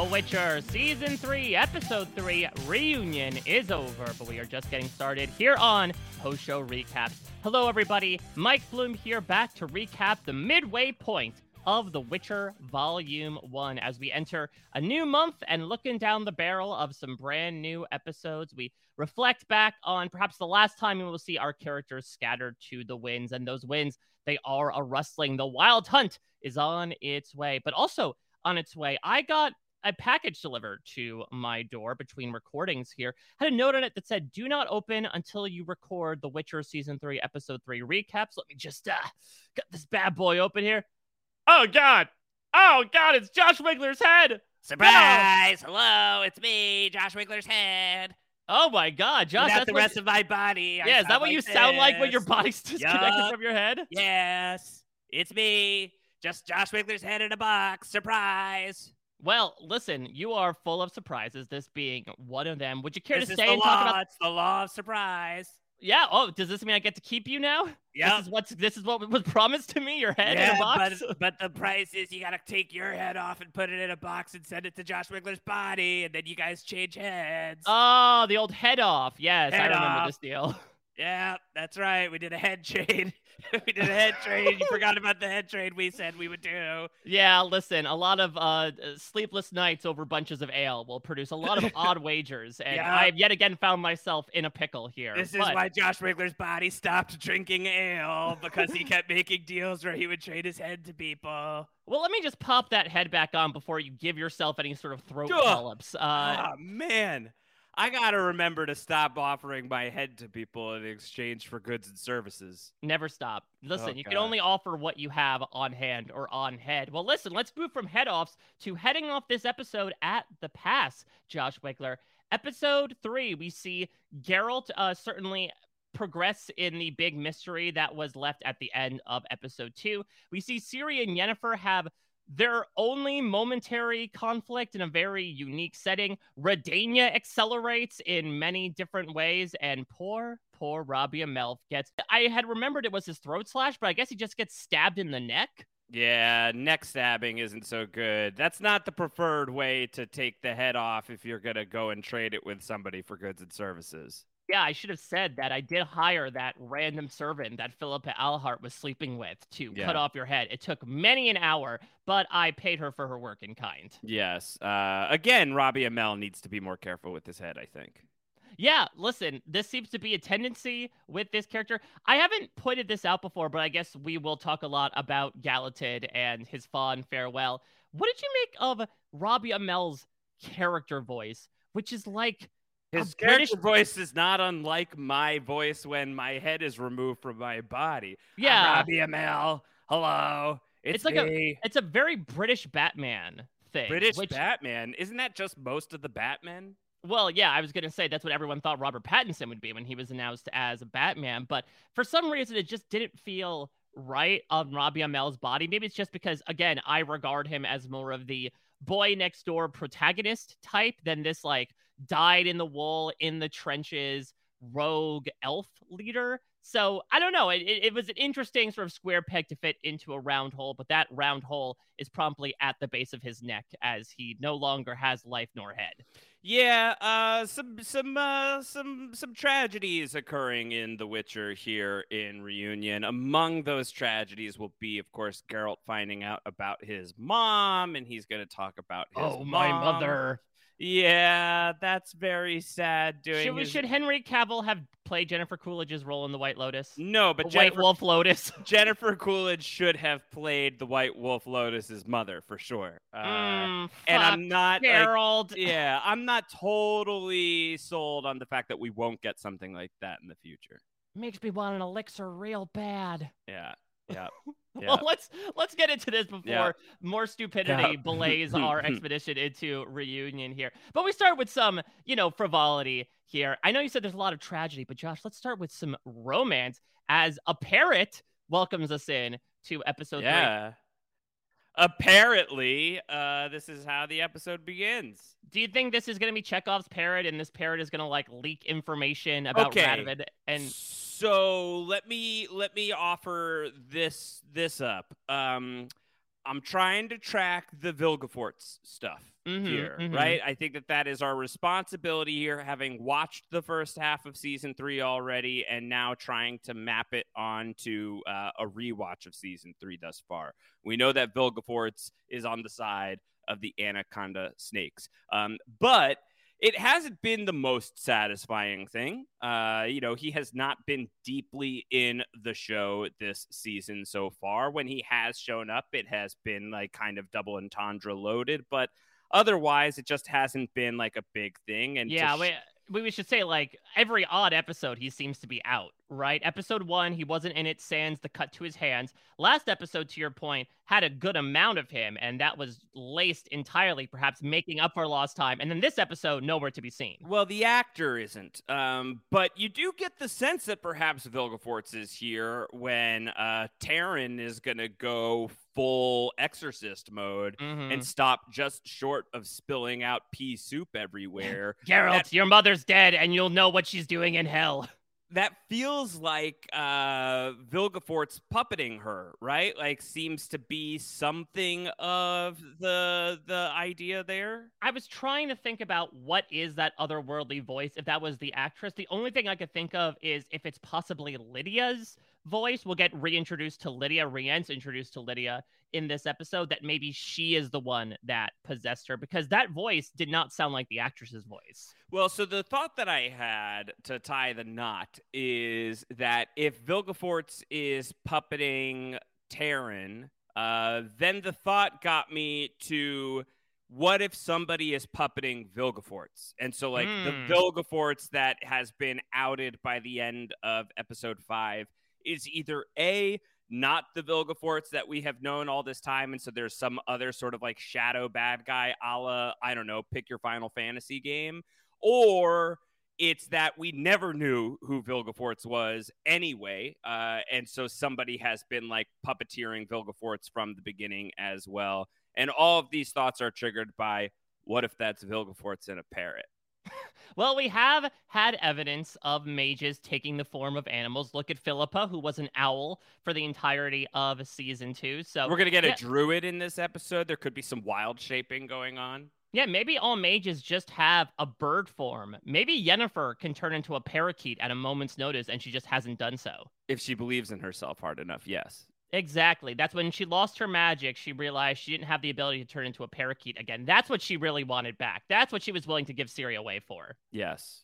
The Witcher Season 3, Episode 3 reunion is over, but we are just getting started here on Post Show Recaps. Hello, everybody. Mike Bloom here, back to recap the midway point of The Witcher Volume 1 as we enter a new month and looking down the barrel of some brand new episodes. We reflect back on perhaps the last time we will see our characters scattered to the winds, and those winds, they are a rustling. The Wild Hunt is on its way, but also on its way. I got a package delivered to my door between recordings here. Had a note on it that said, "Do not open until you record The Witcher season three, episode three recaps." Let me just uh, got this bad boy open here. Oh God! Oh God! It's Josh Wigler's head. Surprise! Hello, it's me, Josh Wigler's head. Oh my God, Josh! Without that's the what- rest of my body. I Yeah, is that what like you sound like when your body's disconnected Yup. from your head? Yes, it's me, just Josh Wigler's head in a box. Surprise! Well, listen, you are full of surprises. This being one of them. Would you care this to stay and law. talk about? It's the law of surprise. Yeah. Oh, does this mean I get to keep you now? Yep. This is what's this is what was promised to me. Your head in a box. but but the price is you gotta take your head off and put it in a box and send it to Josh Wigler's body, and then you guys change heads. Oh, the old head off. Yes, I remember off. this deal. Yeah, that's right. We did a head trade. we did a head trade. You forgot about the head trade we said we would do. Yeah, listen, a lot of uh, sleepless nights over bunches of ale will produce a lot of odd wagers, and Yeah. I have yet again found myself in a pickle here. This is why Josh Wigler's body stopped drinking ale because he kept making deals where he would trade his head to people. Well, let me just pop that head back on before you give yourself any sort of throat polyps. Uh, Ah man, I gotta remember to stop offering my head to people in exchange for goods and services. Never stop. Listen, Oh, you can only offer what you have on hand or on head. Well, listen, let's move from head offs to heading off this episode at the pass, Josh Wigler. Episode three, we see Geralt uh, certainly progress in the big mystery that was left at the end of episode two. We see Ciri and Yennefer have their only momentary conflict in a very unique setting. Redania accelerates in many different ways, and poor, poor Robbie Amell gets. I had remembered it was his throat slash, but I guess he just gets stabbed in the neck. Yeah, neck stabbing isn't so good. That's not the preferred way to take the head off if you're going to go and trade it with somebody for goods and services. Yeah, I should have said that I did hire that random servant that Philippa Eilhart was sleeping with to Yeah. cut off your head. It took many an hour, but I paid her for her work in kind. Yes. Uh, again, Robbie Amell needs to be more careful with his head, I think. Yeah, listen, this seems to be a tendency with this character. I haven't pointed this out before, but I guess we will talk a lot about Gallatin and his fond farewell. What did you make of Robbie Amell's character voice, which is like His a British character voice is not unlike my voice when my head is removed from my body. I'm Yeah. Robbie Amell. Hello. It's, It's like me. it's a very British Batman thing. British which, Batman. Isn't that just most of the Batmen? Well, yeah, I was going to say that's what everyone thought Robert Pattinson would be when he was announced as a Batman, but for some reason it just didn't feel right on Robbie Amell's body. Maybe it's just because again, I regard him as more of the boy next door protagonist type than this like dyed in the wool in the trenches rogue elf leader. So I don't know. It, it, it was an interesting sort of square peg to fit into a round hole, but that round hole is promptly at the base of his neck as he no longer has life nor head. Yeah, uh, some some uh, some some tragedies occurring in The Witcher here in Reunion. Among those tragedies will be, of course, Geralt finding out about his mom, and he's going to talk about his Oh, my mother. Yeah, that's very sad. Doing Should, we, his- should Henry Cavill have played Jennifer Coolidge's role in The White Lotus? no, but The White Jennifer, Wolf Lotus. Jennifer Coolidge should have played the White Wolf Lotus's mother for sure. Uh, Mm, and I'm not like, yeah, I'm not totally sold on the fact that we won't get something like that in the future. Makes me want an elixir real bad. Yeah, yeah, yeah. Well, let's let's get into this before Yeah. more stupidity Yeah. belays hmm, our hmm. expedition into reunion here. But we start with some, you know, frivolity here. I know you said there's a lot of tragedy, but Josh, let's start with some romance as a parrot welcomes us in to episode three. Apparently, uh, this is how the episode begins. Do you think this is going to be Chekhov's parrot, and this parrot is going to like leak information about Okay. Radovid? And so let me let me offer this this up. Um, I'm trying to track the Vilgefortz stuff Mhm, here, mhm. right? I think that that is our responsibility here, having watched the first half of season three already, and now trying to map it onto uh, a rewatch of season three thus far. We know that Vilgefortz is on the side of the Anaconda snakes, um, but it hasn't been the most satisfying thing. Uh, you know, he has not been deeply in the show this season so far. When he has shown up, it has been like kind of double entendre loaded, but otherwise, it just hasn't been like a big thing. And yeah, sh- we, we we should say like every odd episode he seems to be out, right? Episode one, he wasn't in it, sans the cut to his hands. Last episode, to your point, had a good amount of him, and that was laced entirely, perhaps making up for lost time. And then this episode, nowhere to be seen. Well, the actor isn't, um, but you do get the sense that perhaps Vilgefortz is here when uh, Taryn is going to go full exorcist mode Mhm. and stop just short of spilling out pea soup everywhere. Geralt, That- your mother's dead, and you'll know what she's doing in hell. That feels like uh Vilgefortz puppeting her, right? Like seems to be something of the the idea there. I was trying to think about what is that otherworldly voice, if that was the actress. The only thing I could think of is if it's possibly Lydia's voice. We'll get reintroduced to Lydia, Rience's introduced to Lydia in this episode, that maybe she is the one that possessed her because that voice did not sound like the actress's voice. Well, so the thought that I had to tie the knot is that if Vilgefortz is puppeting Taryn, uh, then the thought got me to what if somebody is puppeting Vilgefortz? And so, like, the Hmm. Vilgefortz that has been outed by the end of episode five is either A, not the Vilgefortz that we have known all this time. And so there's some other sort of like shadow bad guy a la, I don't know, pick your Final Fantasy game. Or it's that we never knew who Vilgefortz was anyway. Uh, and so somebody has been like puppeteering Vilgefortz from the beginning as well. And all of these thoughts are triggered by what if that's Vilgefortz in a parrot? Well, we have had evidence of mages taking the form of animals. Look at Philippa, who was an owl for the entirety of season two. So We're gonna get yeah, a druid in this episode. There could be some wild shaping going on. Yeah, maybe all mages just have a bird form. Maybe Yennefer can turn into a parakeet at a moment's notice, and she just hasn't done so. If she believes in herself hard enough, yes. Exactly. That's when she lost her magic. She realized she didn't have the ability to turn into a parakeet again. That's what she really wanted back. That's what she was willing to give Ciri away for. Yes.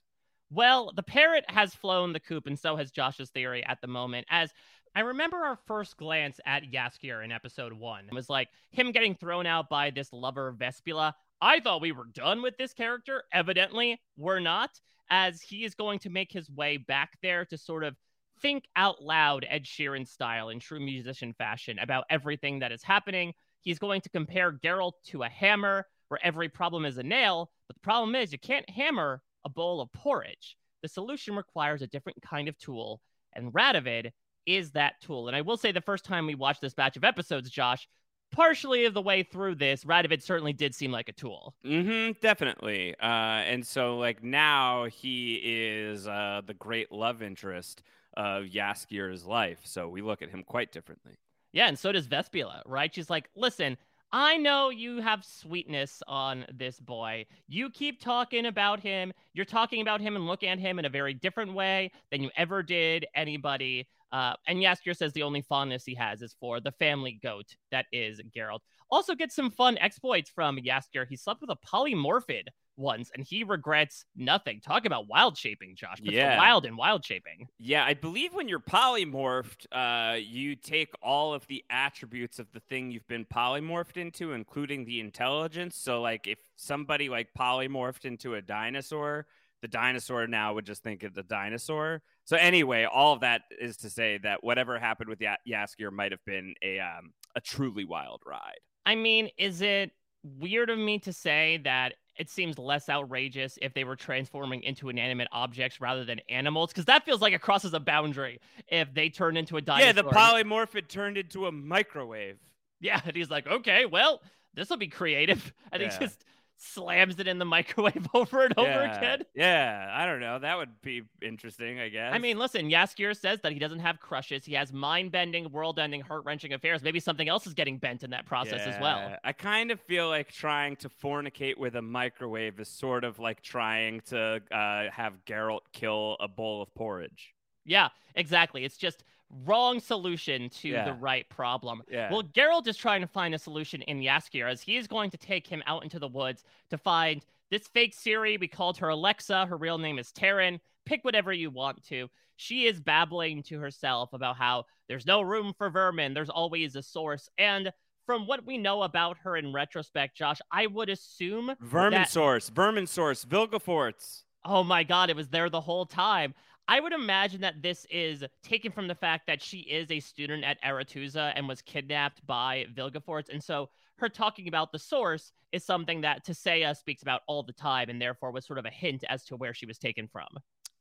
Well, the parrot has flown the coop, and so has Josh's theory at the moment. As I remember our first glance at Jaskier in episode one it was like him getting thrown out by this lover Vespula. I thought we were done with this character. Evidently, we're not, as he is going to make his way back there to sort of think out loud Ed Sheeran style in true musician fashion about everything that is happening. He's going to compare Geralt to a hammer where every problem is a nail, but the problem is you can't hammer a bowl of porridge. The solution requires a different kind of tool, and Radovid is that tool. And I will say the first time we watched this batch of episodes, Josh, partially of the way through this, Radovid certainly did seem like a tool. Mm-hmm, definitely. Uh, and so, like, now he is uh, the great love interest of Jaskier's life. So we look at him quite differently. Yeah, and so does Vespula, right? She's like, listen, I know you have sweetness on this boy. You keep talking about him. You're talking about him and looking at him in a very different way than you ever did anybody. Uh, and Jaskier says the only fondness he has is for the family goat that is Geralt. Also, gets some fun exploits from Jaskier. He slept with a polymorphid once, and he regrets nothing. Talk about wild shaping, Josh. The Yeah. wild and wild shaping. Yeah, I believe when you're polymorphed, uh, you take all of the attributes of the thing you've been polymorphed into, including the intelligence. So, like, if somebody like polymorphed into a dinosaur, the dinosaur now would just think it's a dinosaur. So, anyway, all of that is to say that whatever happened with Ya- Jaskier might have been a um, a truly wild ride. I mean, is it weird of me to say that it seems less outrageous if they were transforming into inanimate objects rather than animals? Because that feels like it crosses a boundary if they turn into a dinosaur. Yeah, the polymorphid turned into a microwave. Yeah, and he's like, okay, well, this will be creative. And Yeah. he just slams it in the microwave over and over yeah. again. Yeah, I don't know. That would be interesting, I guess. I mean, listen, Jaskier says that he doesn't have crushes. He has mind bending, world ending, heart wrenching affairs. Maybe something else is getting bent in that process as well. I kind of feel like trying to fornicate with a microwave is sort of like trying to uh, have Geralt kill a bowl of porridge. Yeah, exactly. It's just wrong solution to Yeah. the right problem. Yeah. Well, Geralt is trying to find a solution in Jaskier as he is going to take him out into the woods to find this fake Ciri. We called her Alexa. Her real name is Taryn. Pick whatever you want to. She is babbling to herself about how there's no room for vermin. There's always a source. And from what we know about her in retrospect, Josh, I would assume Vermin that- source, vermin source, Vilgefortz. Oh my god, it was there the whole time. I would imagine that this is taken from the fact that she is a student at Aretuza and was kidnapped by Vilgefortz. And so her talking about the source is something that Tissaia speaks about all the time and therefore was sort of a hint as to where she was taken from.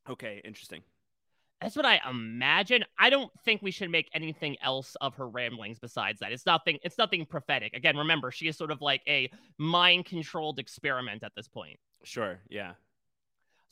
Okay, interesting. That's what I imagine. I don't think we should make anything else of her ramblings besides that. It's nothing it's nothing prophetic. Again, remember, she is sort of like a mind-controlled experiment at this point. Sure, yeah.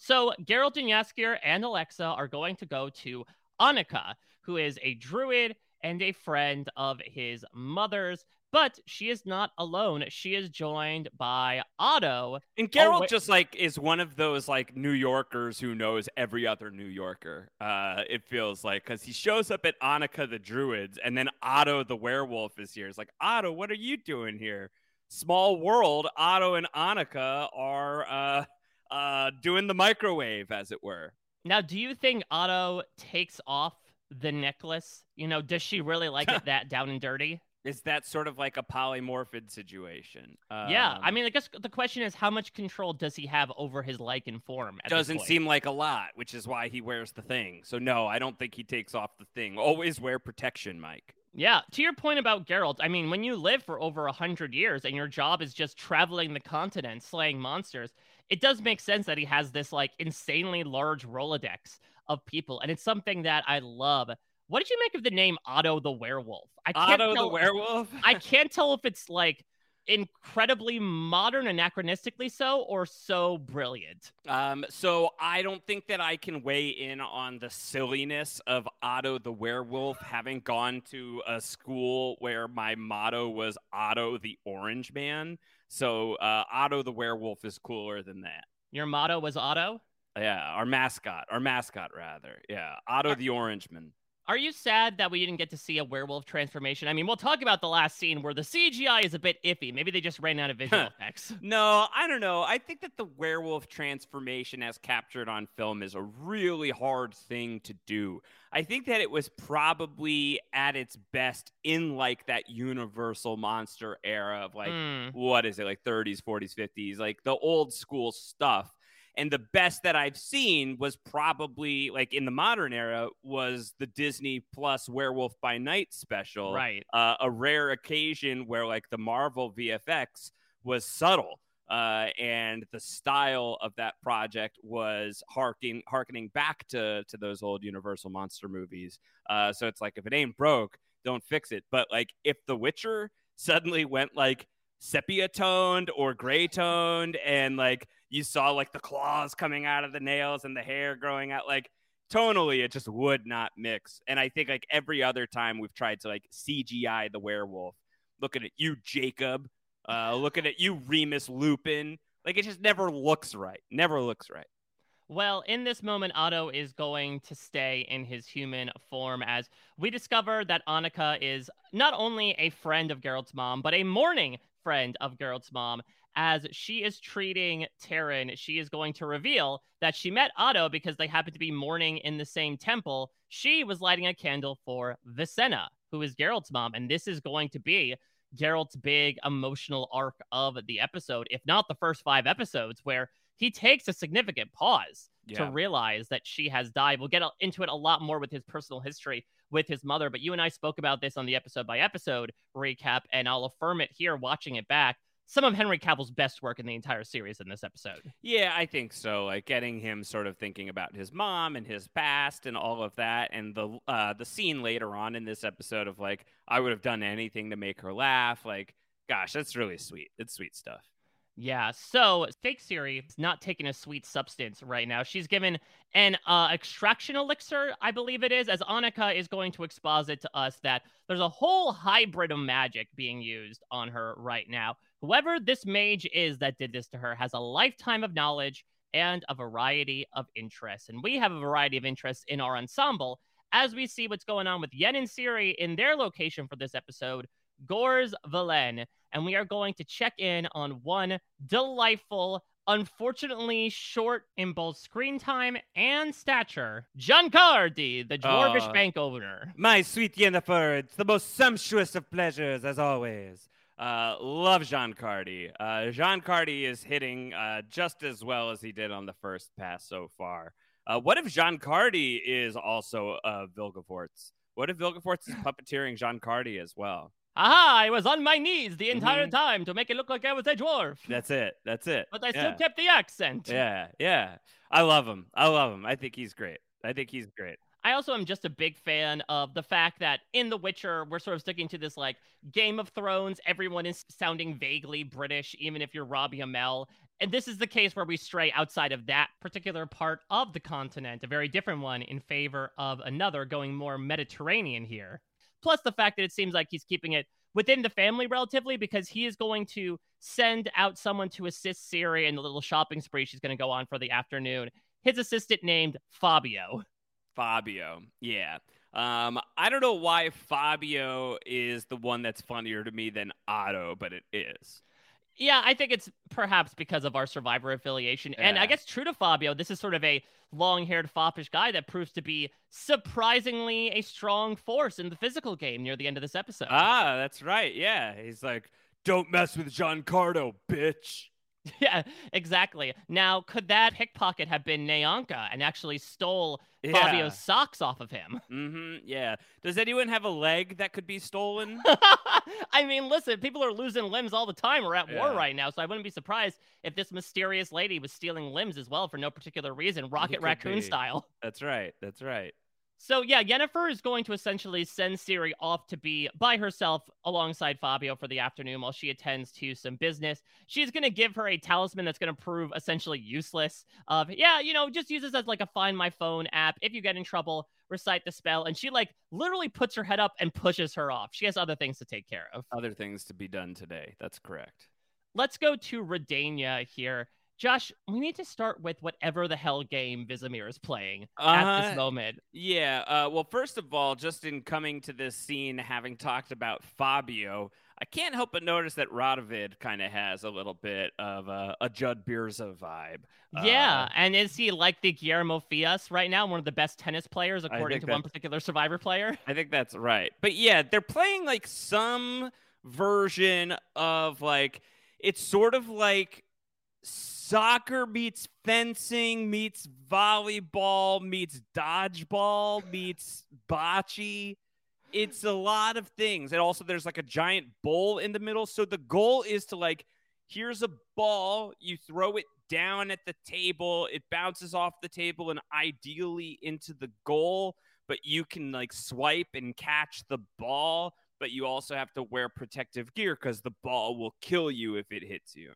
So Geralt and Jaskier and Alexa are going to go to Annika, who is a druid and a friend of his mother's. But she is not alone. She is joined by Otto. And Oh, Geralt wait- just like is one of those like New Yorkers who knows every other New Yorker. Uh, it feels like because he shows up at Annika the Druids, and then Otto the werewolf is here. It's like Otto, what are you doing here? Small world. Otto and Annika are uh, uh, doing the microwave, as it were. Now, do you think Otto takes off the necklace? You know, does she really like it that down and dirty? Is that sort of like a polymorphid situation? yeah. I Um, mean, I guess the question is how much control does he have over his like and form? Doesn't seem like a lot, which is why he wears the thing. So no, I don't think he takes off the thing. Always wear protection, Mike. Yeah, to your point about Geralt, I mean, when you live for over a hundred years and your job is just traveling the continent, slaying monsters, it does make sense that he has this like insanely large Rolodex of people, and it's something that I love. What did you make of the name Otto the Werewolf? I can't Otto tell, the werewolf. I can't tell if it's like incredibly modern, anachronistically so, or so brilliant? Um, so I don't think that I can weigh in on the silliness of Otto the werewolf having gone to a school where my motto was Otto the Orange Man. So uh, Otto the werewolf is cooler than that. Your motto was Otto? Yeah, our mascot, our mascot rather. Yeah, Otto the Orange Man. Are you sad that we didn't get to see a werewolf transformation? I mean, we'll talk about the last scene where the CGI is a bit iffy. Maybe they just ran out of visual effects. No, I don't know. I think that the werewolf transformation as captured on film is a really hard thing to do. I think that it was probably at its best in like that universal monster era of like Mm. what is it like 30s, 40s, 50s, like the old school stuff. And the best that I've seen was probably like in the modern era was the Disney Plus Werewolf by Night special. Right. Uh, a rare occasion where like the Marvel VFX was subtle. Uh, and the style of that project was harking, harkening back to to those old Universal monster movies. Uh, so it's like if it ain't broke, don't fix it. But like if The Witcher suddenly went like sepia toned or gray toned and like you saw like the claws coming out of the nails and the hair growing out like tonally it just would not mix. And i think like every other time we've tried to like cgi the werewolf looking at you jacob uh looking at you remus lupin like it just never looks right never looks right. Well, in this moment, Otto is going to stay in his human form as we discover that Annika is not only a friend of Geralt's mom, but a mourning friend of Geralt's mom. As she is treating Taryn, she is going to reveal that she met Otto because they happen to be mourning in the same temple. She was lighting a candle for Visenna, who is Geralt's mom, and this is going to be Geralt's big emotional arc of the episode, if not the first five episodes, where he takes a significant pause to realize that she has died. We'll get into it a lot more with his personal history with his mother, but you and I spoke about this on the episode by episode recap, and I'll affirm it here watching it back. Some of Henry Cavill's best work in the entire series in this episode. Yeah, I think so. Like getting him sort of thinking about his mom and his past and all of that, and the uh, the scene later on in this episode of like I would have done anything to make her laugh. Like, gosh, that's really sweet. It's sweet stuff. Yeah, so fake Ciri is not taking a sweet substance right now. She's given an uh, extraction elixir, I believe it is, as Annika is going to exposit to us that there's a whole hybrid of magic being used on her right now. Whoever this mage is that did this to her has a lifetime of knowledge and a variety of interests. And we have a variety of interests in our ensemble as we see what's going on with Yen and Ciri in their location for this episode, Gors Velen. And we are going to check in on one delightful, unfortunately short in both screen time and stature, Giancardi, the dwarvish Aw. bank owner. My sweet Yennefer, it's the most sumptuous of pleasures, as always. Uh, love Giancardi. Uh, Giancardi is hitting uh, just as well as he did on the first pass so far. Uh, what if Giancardi is also uh, Vilgefortz? What if Vilgefortz is puppeteering Giancardi as well? Aha, I was on my knees the entire Mhm. time to make it look like I was a dwarf. That's it. That's it. But I yeah. still kept the accent. Yeah, yeah. I love him. I love him. I think he's great. I think he's great. I also am just a big fan of the fact that in The Witcher, we're sort of sticking to this like Game of Thrones. Everyone is sounding vaguely British, even if you're Robbie Amell. And this is the case where we stray outside of that particular part of the continent, a very different one, in favor of another, going more Mediterranean here. Plus, the fact that it seems like he's keeping it within the family relatively because he is going to send out someone to assist Ciri in the little shopping spree she's going to go on for the afternoon. His assistant named Fabio. Fabio. Yeah. Um, I don't know why Fabio is the one that's funnier to me than Otto, but it is. Yeah, I think it's perhaps because of our survivor affiliation. And I guess true to Fabio, this is sort of a long haired, foppish guy that proves to be surprisingly a strong force in the physical game near the end of this episode. Ah, that's right. Yeah. He's like, don't mess with Giancarlo, bitch. yeah, exactly. Now, could that pickpocket have been Neonka and actually stole Yeah. Fabio's socks off of him? Mm-hmm. Yeah. Does anyone have a leg that could be stolen? I mean, listen, people are losing limbs all the time. We're at war right now, so I wouldn't be surprised if this mysterious lady was stealing limbs as well for no particular reason, Rocket Raccoon be. style. that's right. That's right. So yeah, Yennefer is going to essentially send Ciri off to be by herself alongside Fabio for the afternoon while she attends to some business. She's going to give her a talisman that's going to prove essentially useless. Of yeah, you know, just use this as like a find my phone app. If you get in trouble, recite the spell, and she like literally puts her head up and pushes her off. She has other things to take care of. Other things to be done today. That's correct. Let's go to Redania here. Josh, we need to start with whatever the hell game Vizimir is playing at Uh, this moment. Yeah. Uh, well, first of all, just in coming to this scene, having talked about Fabio, I can't help but notice that Radovid kind of has a little bit of a, a Jud Birza vibe. Yeah, Uh, and is he like the Guillermo Fias right now, one of the best tennis players according to one particular Survivor player? I think that's right. But yeah, they're playing like some version of like it's sort of like soccer meets fencing meets volleyball meets dodgeball meets bocce. It's a lot of things. And also there's like a giant bowl in the middle. So the goal is to like here's a ball, you throw it down at the table, it bounces off the table and ideally into the goal but you can like swipe and catch the ball, but you also have to wear protective gear because the ball will kill you if it hits you.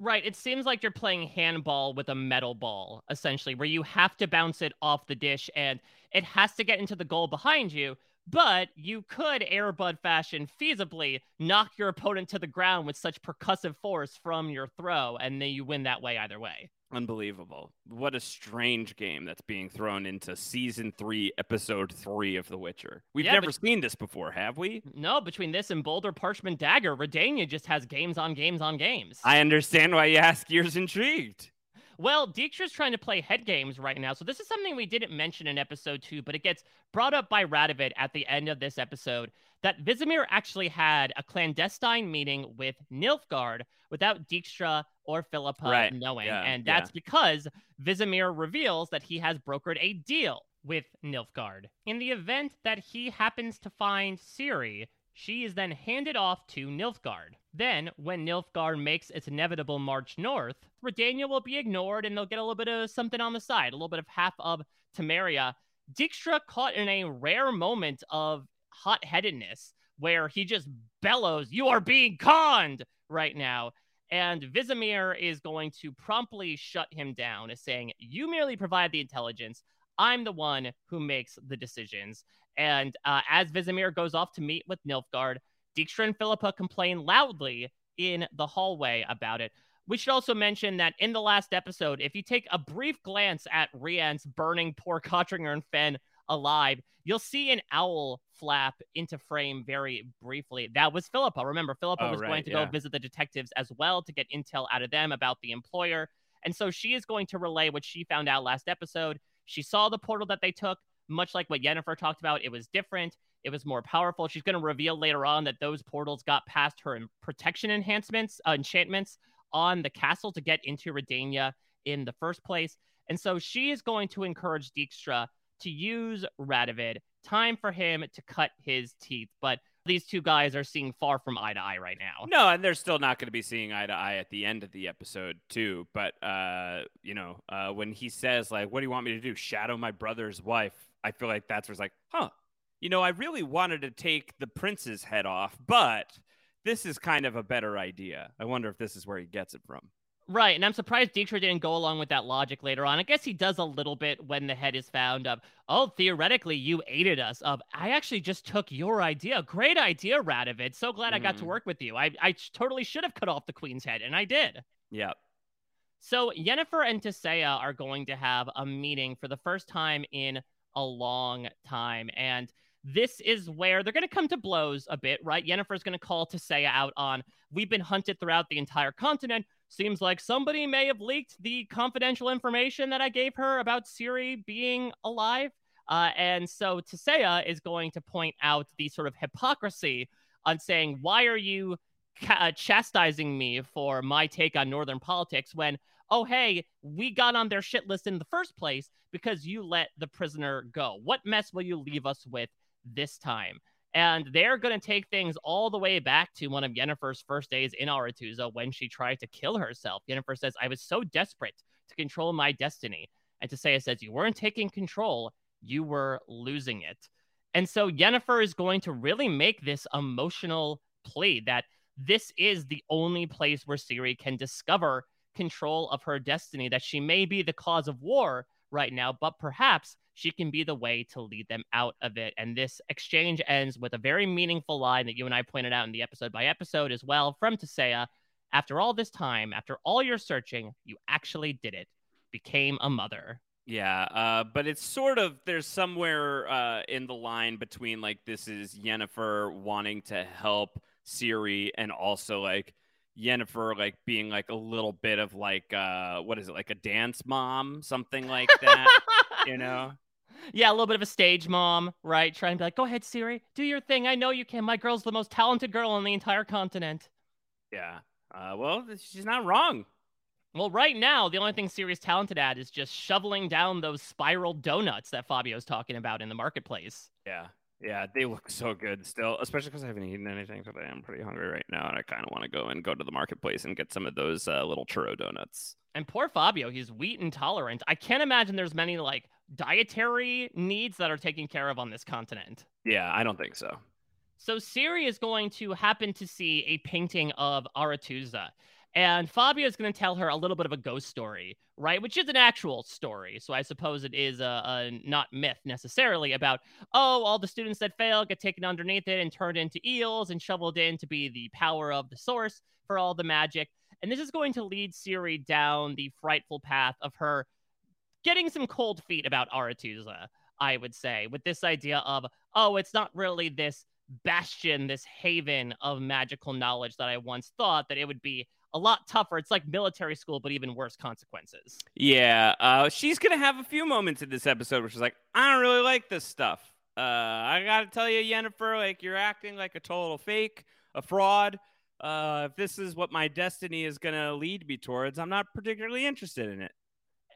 Right. It seems like you're playing handball with a metal ball, essentially, where you have to bounce it off the dish and it has to get into the goal behind you. But you could airbud fashion feasibly knock your opponent to the ground with such percussive force from your throw, and then you win that way either way. Unbelievable. What a strange game that's being thrown into season three, episode three of The Witcher. We've Yeah, never but- seen this before, have we? No, between this and Boulder Parchment Dagger, Redania just has games on games on games. I understand why you ask. You're intrigued. Well, Dijkstra's trying to play head games right now, so this is something we didn't mention in episode two, but it gets brought up by Radovid at the end of this episode that Vizimir actually had a clandestine meeting with Nilfgaard without Dijkstra or Philippa Right, knowing, yeah, and yeah. that's because Vizimir reveals that he has brokered a deal with Nilfgaard. In the event that he happens to find Ciri, she is then handed off to Nilfgaard. Then, when Nilfgaard makes its inevitable march north, Redania will be ignored and they'll get a little bit of something on the side, a little bit of half of Temeria. Dijkstra caught in a rare moment of hot headedness where he just bellows, You are being conned right now. And Vizimir is going to promptly shut him down, saying, You merely provide the intelligence. I'm the one who makes the decisions. And uh, as Vizimir goes off to meet with Nilfgaard, Dijkstra and Philippa complain loudly in the hallway about it. We should also mention that in the last episode, if you take a brief glance at Rience's burning poor Cottinger and Fen alive, you'll see an owl flap into frame very briefly. That was Philippa. Remember, Philippa Oh, was right, going to yeah. go visit the detectives as well to get intel out of them about the employer. And so she is going to relay what she found out last episode. She saw the portal that they took, much like what Yennefer talked about. It was different. It was more powerful. She's going to reveal later on that those portals got past her protection enhancements, uh, enchantments on the castle to get into Redania in the first place. And so she is going to encourage Dijkstra to use Radovid. Time for him to cut his teeth. But these two guys are seeing far from eye to eye right now. No, and they're still not going to be seeing eye to eye at the end of the episode too. But uh, you know, uh, when he says like, "What do you want me to do? Shadow my brother's wife?" I feel like that's where it's like, huh. You know, I really wanted to take the prince's head off, but this is kind of a better idea. I wonder if this is where he gets it from. Right, and I'm surprised Dijkstra didn't go along with that logic later on. I guess he does a little bit when the head is found of, oh, theoretically, you aided us. Of, I actually just took your idea. Great idea, Radovid. So glad I got to Mhm. work with you. I, I totally should have cut off the queen's head, and I did. Yeah. So Yennefer and Tissaia are going to have a meeting for the first time in a long time. And this is where they're going to come to blows a bit, right? Yennefer's going to call Tissaia out on, we've been hunted throughout the entire continent. Seems like somebody may have leaked the confidential information that I gave her about Ciri being alive. Uh, and so Tissaia is going to point out the sort of hypocrisy on saying, why are you ca- uh, chastising me for my take on Northern politics when, oh, hey, we got on their shit list in the first place because you let the prisoner go. What mess will you leave us with this time? And they're going to take things all the way back to one of Yennefer's first days in Aretuza when she tried to kill herself. Yennefer says, I was so desperate to control my destiny. And Tissaia says, You weren't taking control, you were losing it. And so Yennefer is going to really make this emotional plea that this is the only place where Ciri can discover control of her destiny, that she may be the cause of war right now, but perhaps she can be the way to lead them out of it. And this exchange ends with a very meaningful line that you and I pointed out in the episode by episode as well from Tissaia. After all this time, after all your searching, you actually did it. Became a mother. Yeah, uh, but it's sort of there's somewhere uh, in the line between like this is Yennefer wanting to help Ciri and also like Yennefer like being like a little bit of like uh what is it like a dance mom something like that you know? Yeah a little bit of a stage mom right? Trying to be like go ahead Ciri do your thing. I know you can. My girl's the most talented girl on the entire continent. Yeah uh well she's not wrong. Well, right now, the only thing Ciri's talented at is just shoveling down those spiral donuts that Fabio's talking about in the marketplace. Yeah. Yeah, they look so good still, especially because I haven't eaten anything today. I'm pretty hungry right now, and I kind of want to go and go to the marketplace and get some of those uh, little churro donuts. And poor Fabio, he's wheat intolerant. I can't imagine there's many like dietary needs that are taken care of on this continent. Yeah, I don't think so. So Ciri is going to happen to see a painting of Aretuza. And Fabio is going to tell her a little bit of a ghost story, right? Which is an actual story. So I suppose it is a, a, not myth necessarily about, oh, all the students that fail get taken underneath it and turned into eels and shoveled in to be the power of the source for all the magic. And this is going to lead Ciri down the frightful path of her getting some cold feet about Aretuza, I would say, with this idea of, oh, it's not really this bastion, this haven of magical knowledge that I once thought that it would be a lot tougher. It's like military school, but even worse consequences. Yeah, uh, she's gonna have a few moments in this episode where she's like, "I don't really like this stuff. Uh, I gotta tell you, Yennefer, like you're acting like a total fake, a fraud. Uh, if this is what my destiny is gonna lead me towards, I'm not particularly interested in it."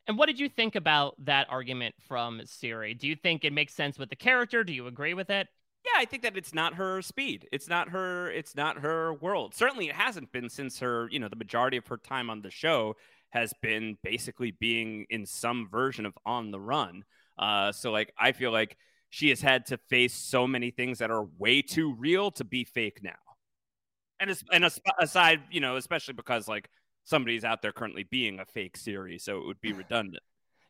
And what did you think about that argument from Ciri? Do you think it makes sense with the character? Do you agree with it? Yeah, I think that it's not her speed. It's not her. It's not her world. Certainly, it hasn't been since her. You know, the majority of her time on the show has been basically being in some version of on the run. Uh, so, like, I feel like she has had to face so many things that are way too real to be fake now. And and aside, you know, especially because like somebody's out there currently being a fake series, so it would be redundant.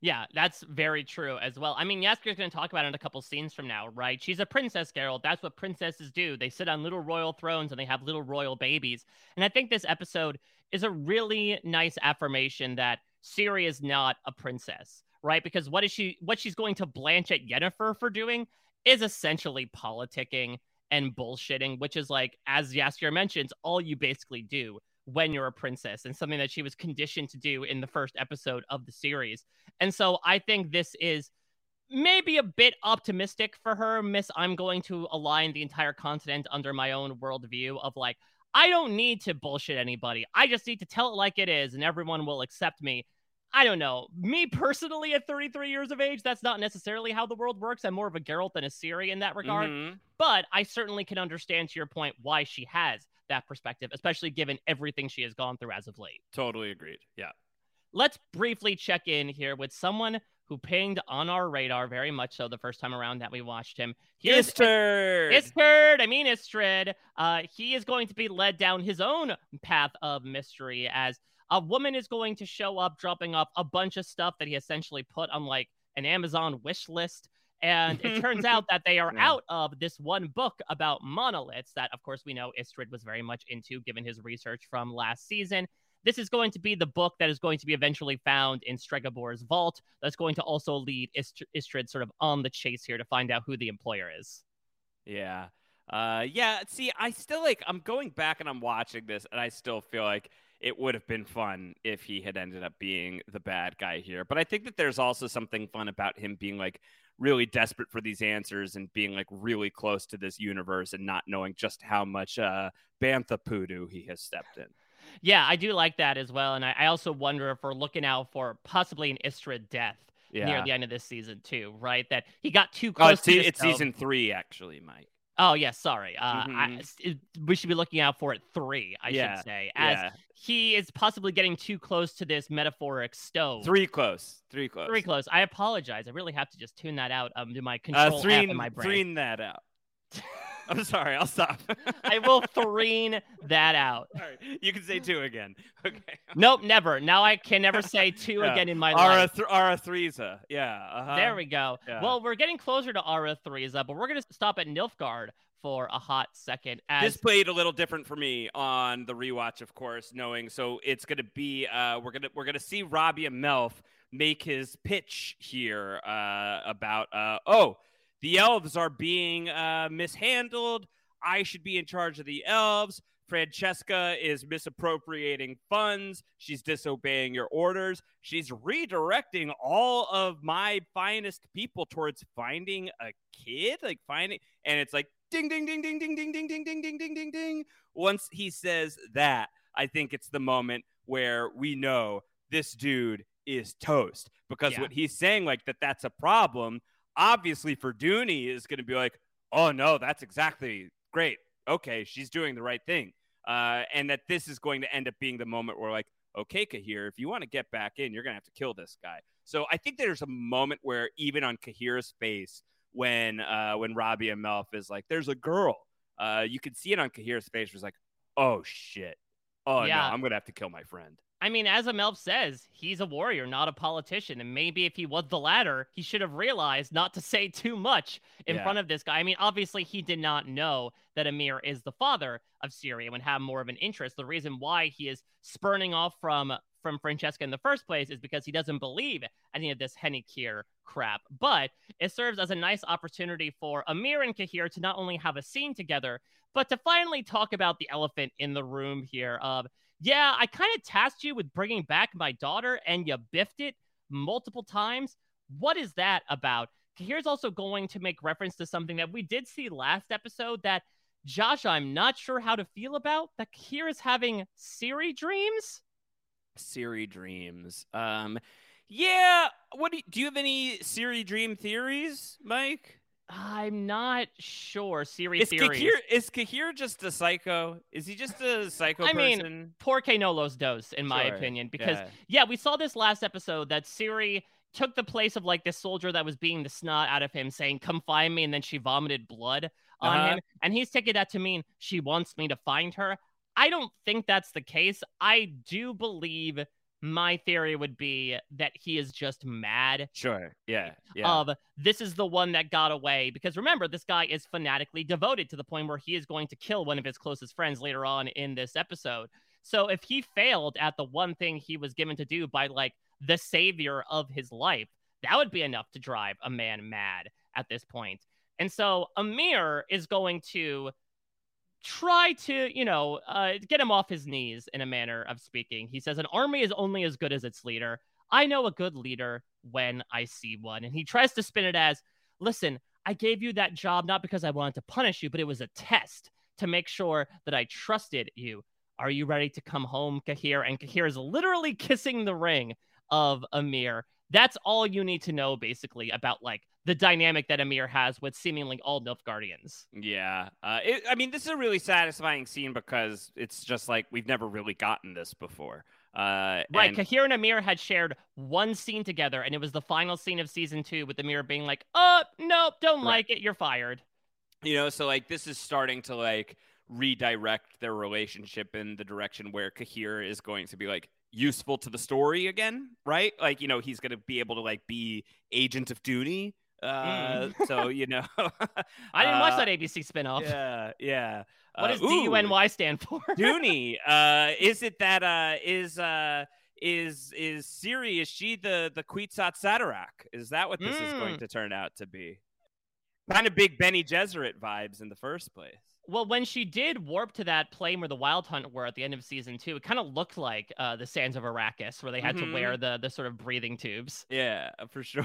Yeah, that's very true as well. I mean, Jaskier's going to talk about it in a couple scenes from now, right? She's a princess, Geralt. That's what princesses do. They sit on little royal thrones and they have little royal babies. And I think this episode is a really nice affirmation that Ciri is not a princess, right? Because what is she? What she's going to blanch at Yennefer for doing is essentially politicking and bullshitting, which is like, as Jaskier mentions, all you basically do when you're a princess and something that she was conditioned to do in the first episode of the series. And so I think this is maybe a bit optimistic for her. Miss, I'm going to align the entire continent under my own worldview of like, I don't need to bullshit anybody. I just need to tell it like it is and everyone will accept me. I don't know. Me personally, at 33 years of age, that's not necessarily how the world works. I'm more of a Geralt than a Ciri in that regard. Mm-hmm. But I certainly can understand to your point why she has that perspective, especially given everything she has gone through as of late. Totally agreed. Yeah. Let's briefly check in here with someone who pinged on our radar very much so the first time around that we watched him. Here's Istredd. Istredd. I mean Istredd. Uh, he is going to be led down his own path of mystery as a woman is going to show up, dropping off a bunch of stuff that he essentially put on like an Amazon wish list and it turns out that they are yeah. out of this one book about monoliths that, of course, we know Istredd was very much into given his research from last season. This is going to be the book that is going to be eventually found in Stregobor's vault. That's going to also lead Ist- Istredd sort of on the chase here to find out who the employer is. Yeah. Uh, yeah. See, I still like, I'm going back and I'm watching this, and I still feel like it would have been fun if he had ended up being the bad guy here. But I think that there's also something fun about him being like really desperate for these answers and being like really close to this universe and not knowing just how much uh, bantha poodoo he has stepped in. Yeah, I do like that as well. And I, I also wonder if we're looking out for possibly an Istra death yeah. near the end of this season too, right? That he got too close. Oh, it's, to it's season three, actually, Mike. Oh yeah, sorry. Uh, I, Mhm. s- it- we should be looking out for it three. I Yeah, should say, as yeah. he is possibly getting too close to this metaphoric stove. Three close. Three close. Three close. I apologize. I really have to just tune that out um, to my Uh, control F three, in my brain. threen that out. I'm sorry. I'll stop. I will threen that out. Sorry. You can say two again. Okay. Nope, never. Now I can never say two Yeah. again in my Ara, life. th- Ara Threesa. Yeah. Uh-huh. There we go. Yeah. Well, we're getting closer to Ara Threesa, but we're gonna stop at Nilfgaard for a hot second. As This played a little different for me on the rewatch, of course, knowing so it's gonna be uh we're gonna we're gonna see Robbie and Melf make his pitch here uh about uh oh the elves are being uh mishandled. I should be in charge of the elves. Francesca is misappropriating funds. She's disobeying your orders. She's redirecting all of my finest people towards finding a kid, like finding, and it's like ding, ding, ding, ding, ding, ding, ding, ding, ding, ding, ding, ding, ding. Once he says that, I think it's the moment where we know this dude is toast because Yeah. what he's saying, like that, that's a problem. Obviously, for Duny, is going to be like, oh no, that's exactly great. Okay, she's doing the right thing. Uh, and that this is going to end up being the moment where, like, okay, Cahir, if you want to get back in, you're going to have to kill this guy. So I think there's a moment where even on Cahir's face, when uh, when Robbie and Melf is like, "There's a girl," uh, you can see it on Cahir's face. Was like, "Oh shit! Oh Yeah. no, I'm gonna have to kill my friend." I mean, as Amelf says, he's a warrior, not a politician. And maybe if he was the latter, he should have realized not to say too much in Yeah. front of this guy. I mean, obviously, he did not know that Emhyr is the father of Ciri and have more of an interest. The reason why he is spurning off from from Francesca in the first place is because he doesn't believe any of this Hen Ichaer crap. But it serves as a nice opportunity for Emhyr and Cahir to not only have a scene together, but to finally talk about the elephant in the room here of yeah, I kind of tasked you with bringing back my daughter and you biffed it multiple times. What is that about? Here's also going to make reference to something that we did see last episode that Josh, I'm not sure how to feel about. That here is having Ciri dreams. Ciri dreams. Um, yeah. What do you, do you have any Ciri dream theories, Mike? I'm not sure. Ciri Is theories. Cahir, is Cahir just a psycho? Is he just a psycho I mean, person? poor Kanolos dos, in my Sure, opinion, because yeah. yeah, we saw this last episode that Ciri took the place of like this soldier that was being the snot out of him, saying, Come find me, and then she vomited blood on Uh-huh. him. And he's taking that to mean she wants me to find her. I don't think that's the case. I do believe my theory would be that he is just mad Sure. Yeah. Yeah. of this is the one that got away because remember this guy is fanatically devoted to the point where he is going to kill one of his closest friends later on in this episode so if he failed at the one thing he was given to do by like the savior of his life that would be enough to drive a man mad at this point. point and so Emhyr is going to try to, you know, uh, get him off his knees in a manner of speaking. He says, An army is only as good as its leader. I know a good leader when I see one. And he tries to spin it as, Listen, I gave you that job not because I wanted to punish you, but it was a test to make sure that I trusted you. Are you ready to come home, Cahir? And Cahir is literally kissing the ring of Emhyr. That's all you need to know, basically, about like the dynamic that Emhyr has with seemingly all Nilfgaardians. Yeah. Uh, it, I mean, this is a really satisfying scene because it's just like we've never really gotten this before. Uh, Right, and- Cahir and Emhyr had shared one scene together, and it was the final scene of season two with Emhyr being like, oh, nope, don't Right. like it. You're fired." you know, so like this is starting to like redirect their relationship in the direction where Cahir is going to be like useful to the story again, right? Like, you know, he's going to be able to like be agent of Duny. Uh, so you know, I didn't watch uh, that ABC spinoff. Yeah, yeah. What Uh, does D U N Y stand for? Duny. Uh, is it that uh is uh is is Ciri? Is she the the Kwisatz Haderach? Is that what this is going Mm. to turn out to be? Kind of big Bene Gesserit vibes in the first place. Well, when she did warp to that plane where the Wild Hunt were at the end of season two, it kind of looked like uh, the Sands of Arrakis, where they had Mhm. to wear the the sort of breathing tubes. Yeah, for sure.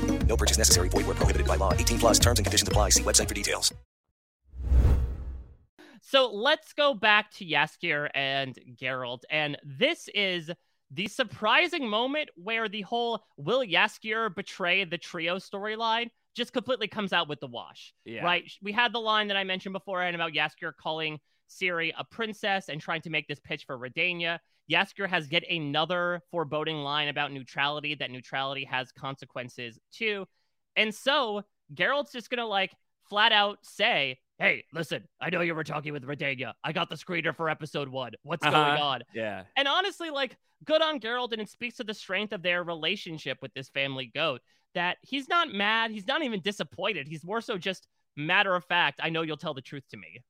No purchase necessary. Void were prohibited by law. 18 plus terms and conditions apply. See website for details. So let's go back to Jaskier and Geralt. And this is the surprising moment where the whole will Jaskier betray the trio storyline just completely comes out with the wash. Yeah. Right? We had the line that I mentioned beforehand about Jaskier calling Ciri a princess and trying to make this pitch for Redania. Jaskier has yet another foreboding line about neutrality, that neutrality has consequences too. And so Geralt's just gonna like flat out say, Hey, listen, I know you were talking with Redania. I got the screener for episode one. What's Uh-huh. going on? Yeah. And honestly, like, good on Geralt, and it speaks to the strength of their relationship with this family goat that he's not mad. He's not even disappointed. He's more so just matter of fact. I know you'll tell the truth to me.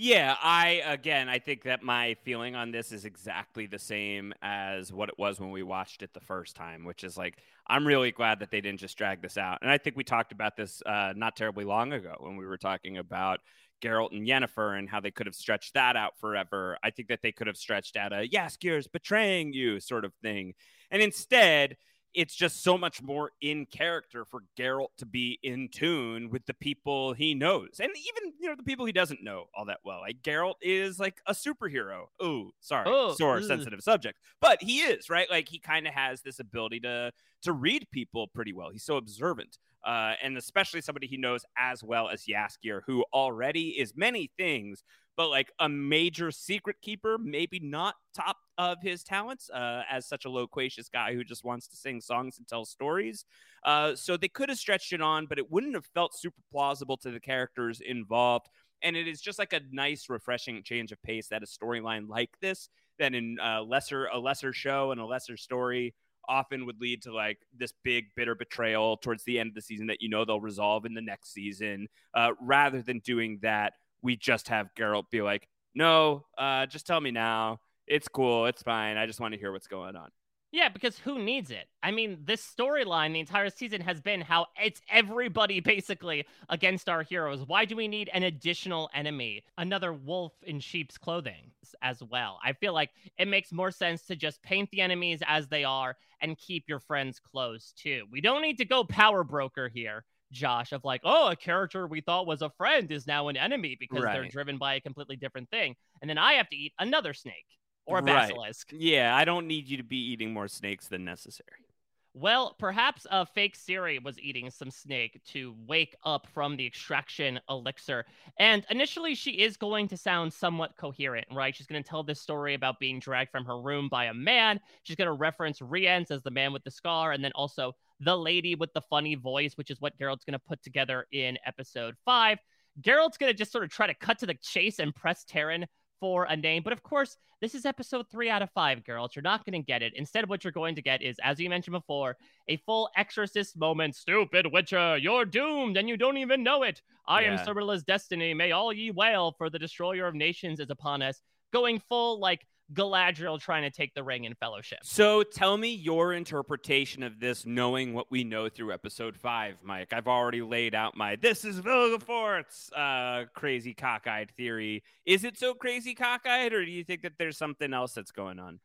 Yeah, I again, I think that my feeling on this is exactly the same as what it was when we watched it the first time, which is like I'm really glad that they didn't just drag this out. And I think we talked about this uh, not terribly long ago when we were talking about Geralt and Yennefer and how they could have stretched that out forever. I think that they could have stretched out a Jaskier's betraying you sort of thing, and instead it's just so much more in character for Geralt to be in tune with the people he knows, and even you know the people he doesn't know all that well. Like Geralt is like a superhero. Oh, sorry, Oh, sore sensitive subject, but he is right. Like he kind of has this ability to to read people pretty well. He's so observant, uh, and especially somebody he knows as well as Jaskier, who already is many things, but like a major secret keeper, maybe not top of his talents uh, as such a loquacious guy who just wants to sing songs and tell stories. Uh, so they could have stretched it on, but it wouldn't have felt super plausible to the characters involved. And it is just like a nice, refreshing change of pace that a storyline like this, that in uh, lesser a lesser show and a lesser story, often would lead to like this big bitter betrayal towards the end of the season that you know they'll resolve in the next season. Uh, rather than doing that, we just have Geralt be like, "No, uh, just tell me now. It's cool. It's fine. I just want to hear what's going on." Yeah, because who needs it? I mean, this storyline the entire season has been how it's everybody basically against our heroes. Why do we need an additional enemy, another wolf in sheep's clothing as well? I feel like it makes more sense to just paint the enemies as they are and keep your friends close too. We don't need to go power broker here. Josh, of like, oh, a character we thought was a friend is now an enemy because they're driven by a completely different thing. And then I have to eat another snake or a Right. basilisk. Yeah, I don't need you to be eating more snakes than necessary. Well, perhaps a fake Ciri was eating some snake to wake up from the extraction elixir. And initially, she is going to sound somewhat coherent, right? She's going to tell this story about being dragged from her room by a man. She's going to reference Rience as the man with the scar, and then also the lady with the funny voice, which is what Geralt's going to put together in episode five. Geralt's going to just sort of try to cut to the chase and press Taryn for a name. But of course, this is episode three out of five, girls. You're not going to get it. Instead, what you're going to get is, as you mentioned before, a full exorcist moment. Stupid Witcher, you're doomed and you don't even know it. I Yeah. am Cirilla's destiny. May all ye wail, for the destroyer of nations is upon us. Going full like Galadriel trying to take the ring in fellowship. So tell me your interpretation of this, knowing what we know through episode five, Mike. I've already laid out my this is Vilgefortz uh, crazy cockeyed theory. Is it so crazy cockeyed, or do you think that there's something else that's going on?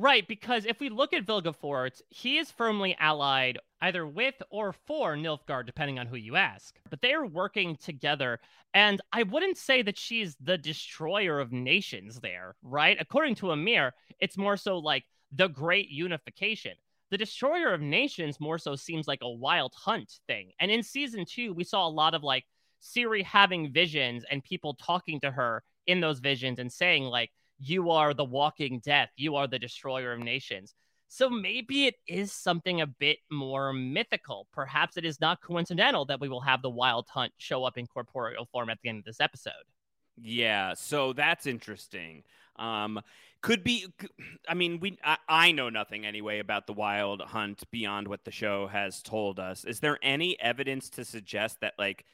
Right, because if we look at Vilgefortz, he is firmly allied either with or for Nilfgaard, depending on who you ask. But they are working together, and I wouldn't say that she's the destroyer of nations there, right? According to Emhyr, it's more so like the great unification. The destroyer of nations more so seems like a wild hunt thing. And in season two, we saw a lot of like Ciri having visions and people talking to her in those visions and saying, like, you are the walking death. You are the destroyer of nations. So maybe it is something a bit more mythical. Perhaps it is not coincidental that we will have the wild hunt show up in corporeal form at the end of this episode. Yeah, so that's interesting. Um, could be. I mean, we. I, I know nothing anyway about the wild hunt beyond what the show has told us. Is there any evidence to suggest that like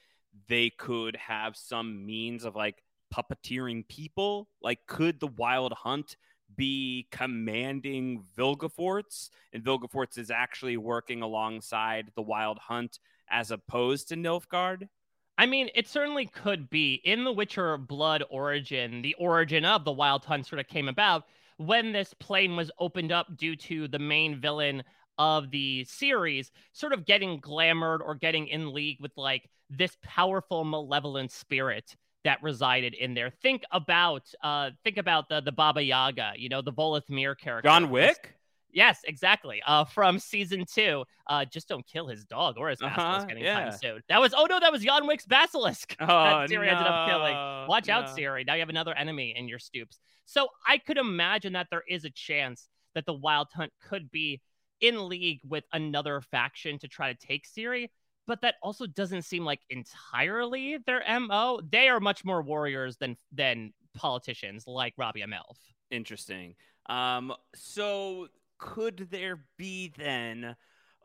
they could have some means of like puppeteering people? Like, could the wild hunt be commanding Vilgefortz, and Vilgefortz is actually working alongside the wild hunt as opposed to Nilfgaard? I mean, it certainly could be. In The Witcher Blood origin, the origin of the Wild Hunt sort of came about when this plane was opened up due to the main villain of the series sort of getting glamored or getting in league with like this powerful malevolent spirit that resided in there. Think about uh think about the the Baba Yaga, you know, the Voleth Meir character. John Wick? Yes, exactly. Uh, from season two. Uh, just don't kill his dog or his basilisk Uh-huh, getting yeah. soon. That was oh no, that was Jan Wick's basilisk Oh, that Ciri ended up killing. no, Watch out. Ciri. Now you have another enemy in your stoops. So I could imagine that there is a chance that the Wild Hunt could be in league with another faction to try to take Ciri. But that also doesn't seem like entirely their MO. They are much more warriors than than politicians like Robbie Amelf. Interesting. Um, so could there be then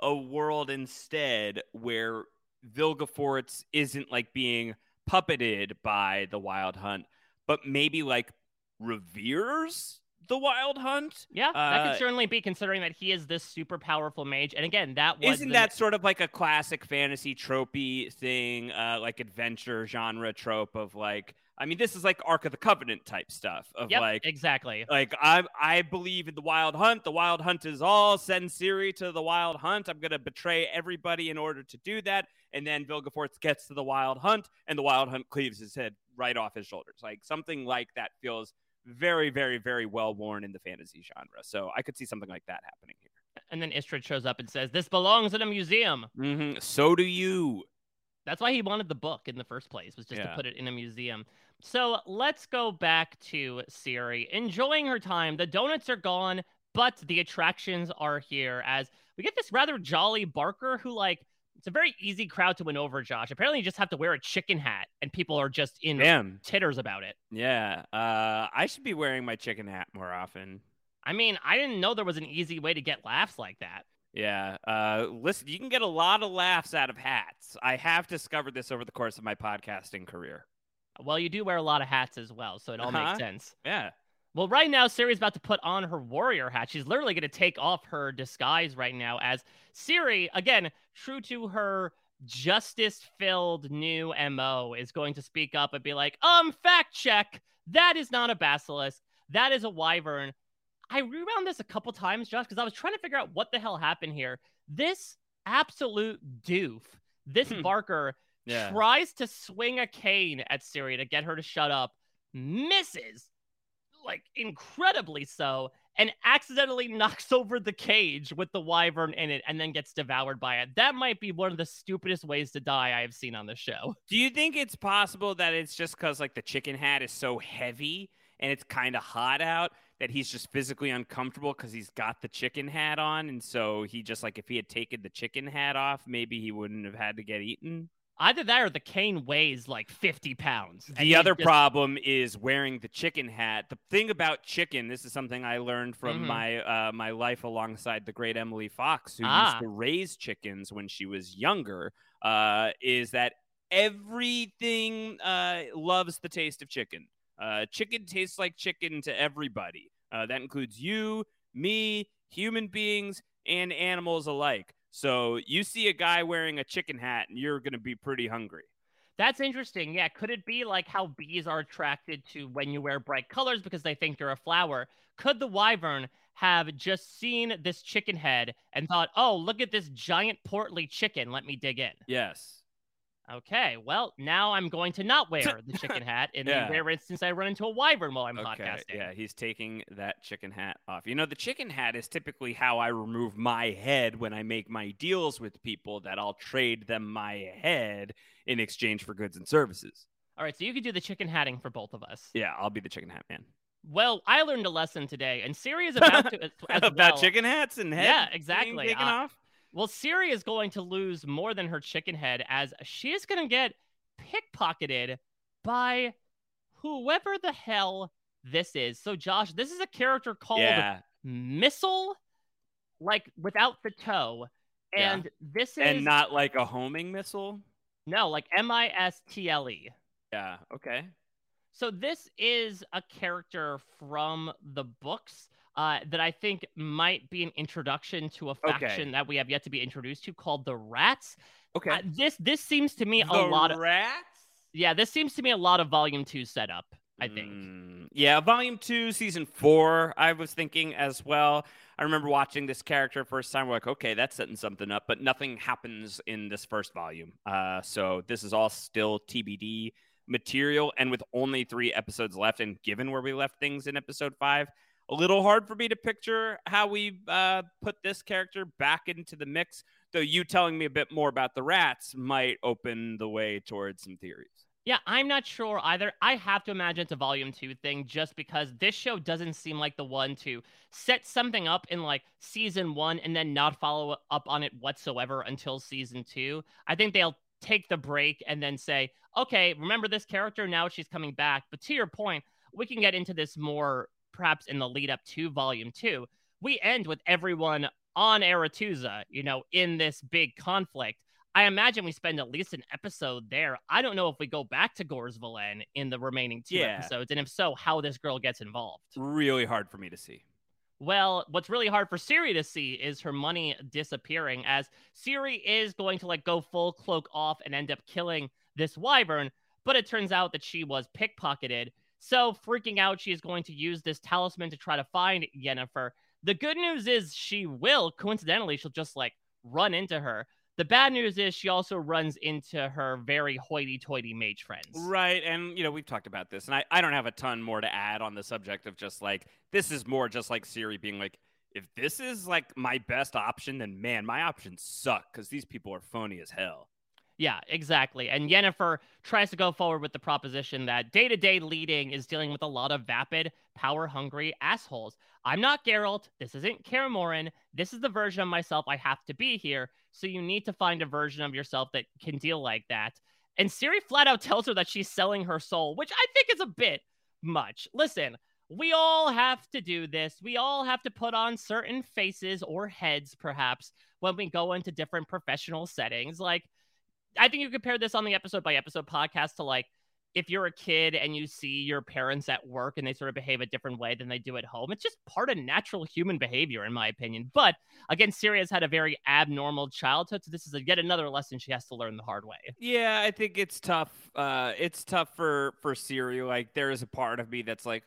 a world instead where Vilgefortz isn't like being puppeted by the Wild Hunt, but maybe like reveres the Wild Hunt? Yeah, that Uh, could certainly be considering that he is this super powerful mage. And again, that was Isn't the- that sort of like a classic fantasy tropey thing, uh, like adventure genre trope of like, I mean, this is like Ark of the Covenant type stuff of Yep, like, exactly. like I I believe in the Wild Hunt. The Wild Hunt is all. Send Ciri to the Wild Hunt. I'm gonna betray everybody in order to do that. And then Vilgefortz gets to the Wild Hunt, and the Wild Hunt cleaves his head right off his shoulders. Like something like that feels very, very, very well worn in the fantasy genre. So I could see something like that happening here. And then Istredd shows up and says, "This belongs in a museum." hmm So do you. That's why he wanted the book in the first place, was just to put it in a museum. So let's go back to Ciri, enjoying her time. The donuts are gone, but the attractions are here. As we get this rather jolly Barker, who like it's a very easy crowd to win over. Josh, apparently, you just have to wear a chicken hat, and people are just in Damn. titters about it. Yeah. Uh, I should be wearing my chicken hat more often. I mean, I didn't know there was an easy way to get laughs like that. Yeah. Uh, listen, you can get a lot of laughs out of hats. I have discovered this over the course of my podcasting career. Well, you do wear a lot of hats as well, so it all Uh-huh. makes sense. Yeah. Well, right now, Ciri's about to put on her warrior hat. She's literally going to take off her disguise right now as Ciri, again, true to her justice filled new MO, is going to speak up and be like, um, fact check. That is not a basilisk. That is a wyvern. I rewound this a couple times, Josh, because I was trying to figure out what the hell happened here. This absolute doof, this Hmm. Barker, Yeah. tries to swing a cane at Ciri to get her to shut up, misses, like incredibly so, and accidentally knocks over the cage with the wyvern in it and then gets devoured by it. That might be one of the stupidest ways to die I have seen on the show. Do you think it's possible that it's just because like the chicken hat is so heavy and it's kind of hot out that he's just physically uncomfortable because he's got the chicken hat on, and so he just like if he had taken the chicken hat off, maybe he wouldn't have had to get eaten. Either that or the cane weighs like 50 pounds. The other just- problem is wearing the chicken hat. The thing about chicken, this is something I learned from Mhm. my uh, my life alongside the great Emily Fox, who Ah. used to raise chickens when she was younger, uh, is that everything uh, loves the taste of chicken. Uh, chicken tastes like chicken to everybody. Uh, that includes you, me, human beings, and animals alike. So you see a guy wearing a chicken hat, and you're going to be pretty hungry. That's interesting. Yeah. Could it be like how bees are attracted to when you wear bright colors because they think you're a flower? Could the wyvern have just seen this chicken head and thought, oh, look at this giant portly chicken. Let me dig in? Yes. Okay. Well, now I'm going to not wear the chicken hat in Yeah. the rare instance I run into a wyvern while I'm Okay, podcasting. yeah, he's taking that chicken hat off. You know, the chicken hat is typically how I remove my head when I make my deals with people that I'll trade them my head in exchange for goods and services. All right. So you could do the chicken hatting for both of us. Yeah, I'll be the chicken hat man. Well, I learned a lesson today, and Ciri is about to as, as About well. chicken hats and head Yeah, exactly. Uh, off. Well, Ciri is going to lose more than her chicken head as she is going to get pickpocketed by whoever the hell this is. So, Josh, this is a character called Yeah, Mistle, like without the toe. Yeah. And this is and not like a homing missile. no, like M I S T L E. Yeah. Okay. So this is a character from the books uh, that I think might be an introduction to a Okay. faction that we have yet to be introduced to called the Rats. Okay. Uh, this this seems to me the a lot of rats. yeah. This seems to me a lot of Volume Two setup. I think. Mm, yeah, volume two, season four, I was thinking as well. I remember watching this character first time. We're like, okay, that's setting something up, but nothing happens in this first volume. Uh, so this is all still TBD material. And with only three episodes left, and given where we left things in episode five, a little hard for me to picture how we uh, put this character back into the mix. Though you telling me a bit more about the rats might open the way towards some theories. Yeah, I'm not sure either. I have to imagine it's a volume two thing just because this show doesn't seem like the one to set something up in like season one and then not follow up on it whatsoever until season two. I think they'll take the break and then say, okay, remember this character? Now she's coming back. But to your point, we can get into this more perhaps in the lead up to volume two. We end with everyone on Aretuza, you know, in this big conflict. I imagine we spend at least an episode there. I don't know if we go back to Gors Velen in the remaining two Yeah. episodes, and if so, how this girl gets involved. Really hard for me to see. Well, what's really hard for Ciri to see is her money disappearing, as Ciri is going to like go full cloak off and end up killing this wyvern, but it turns out that she was pickpocketed. So, freaking out, she is going to use this talisman to try to find Yennefer. The good news is she will, coincidentally, she'll just like run into her. The bad news is she also runs into her very hoity toity mage friends. Right. And, you know, we've talked about this, and I, I don't have a ton more to add on the subject of just like, this is more just like Ciri being like, if this is like my best option, then man, my options suck because these people are phony as hell. Yeah, exactly. And Yennefer tries to go forward with the proposition that day to day leading is dealing with a lot of vapid, power hungry assholes. I'm not Geralt. This isn't Kaer Morhen. This is the version of myself I have to be here. So you need to find a version of yourself that can deal like that. And Ciri flat out tells her that she's selling her soul, which I think is a bit much. Listen, we all have to do this. We all have to put on certain faces or heads, perhaps, when we go into different professional settings. Like, I think you compare this on the episode by episode podcast to like if you're a kid and you see your parents at work and they sort of behave a different way than they do at home. It's just part of natural human behavior, in my opinion. But again, Ciri has had a very abnormal childhood, so this is a, yet another lesson she has to learn the hard way. Yeah, I think it's tough. Uh, it's tough for for Ciri. Like, there is a part of me that's like,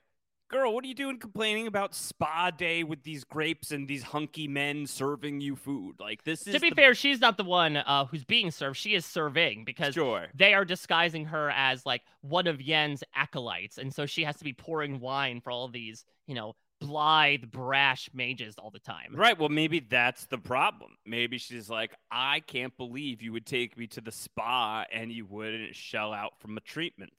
girl, what are you doing complaining about spa day with these grapes and these hunky men serving you food? Like, this is To be the- fair, she's not the one uh, who's being served. She is serving because Sure. they are disguising her as like one of Yen's acolytes, and so she has to be pouring wine for all these, you know, blithe, brash mages all the time. Right. Well, maybe that's the problem. Maybe she's like, I can't believe you would take me to the spa and you wouldn't shell out for my treatments.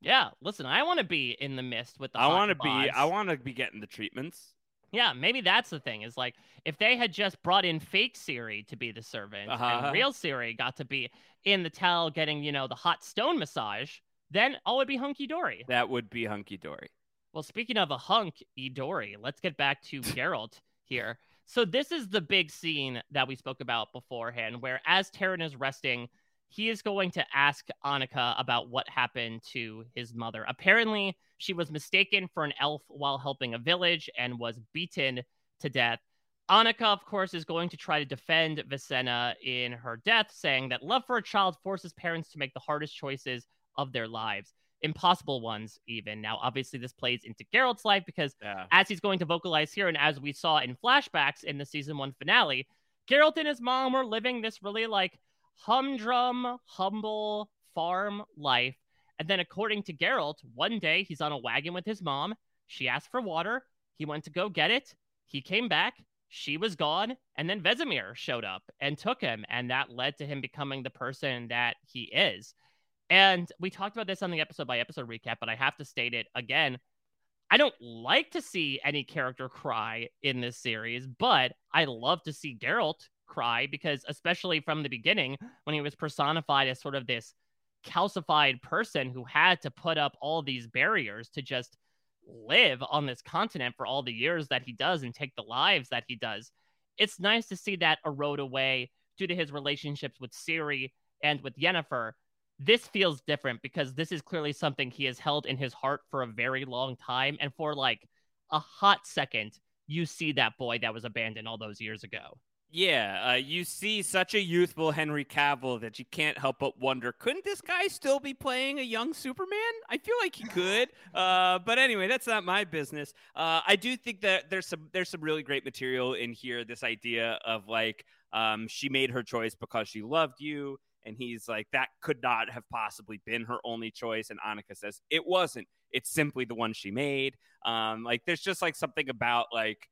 Yeah, listen, I want to be in the mist with the. I want to be. I want to be getting the treatments. Yeah, maybe that's the thing. Is like if they had just brought in fake Ciri to be the servant Uh-huh. and real Ciri got to be in the towel getting, you know, the hot stone massage, then all would be hunky dory. That would be hunky dory. Well, speaking of a hunk Dory, let's get back to Geralt here. So this is the big scene that we spoke about beforehand, where as Taryn is resting, he is going to ask Annika about what happened to his mother. Apparently, she was mistaken for an elf while helping a village and was beaten to death. Annika, of course, is going to try to defend Visenna in her death, saying that love for a child forces parents to make the hardest choices of their lives, impossible ones, even. Now, obviously, this plays into Geralt's life because Yeah. as he's going to vocalize here, and as we saw in flashbacks in the season one finale, Geralt and his mom were living this really like humdrum, humble farm life. And then, according to Geralt, one day he's on a wagon with his mom. She asked for water. He went to go get it. He came back. She was gone. And then Vesemir showed up and took him. And that led to him becoming the person that he is. And we talked about this on the episode by episode recap, but I have to state it again. I don't like to see any character cry in this series, but I love to see Geralt cry because, especially from the beginning, when he was personified as sort of this calcified person who had to put up all these barriers to just live on this continent for all the years that he does and take the lives that he does. It's nice to see that erode away due to his relationships with Ciri and with Yennefer. This feels different because this is clearly something he has held in his heart for a very long time. And for like a hot second, you see that boy that was abandoned all those years ago. Yeah, uh, you see such a youthful Henry Cavill that you can't help but wonder, couldn't this guy still be playing a young Superman? I feel like he could. Uh, but anyway, that's not my business. Uh, I do think that there's some there's some really great material in here. This idea of like um, she made her choice because she loved you, and he's like that could not have possibly been her only choice. And Annika says it wasn't. It's simply the one she made. Um, like there's just like something about like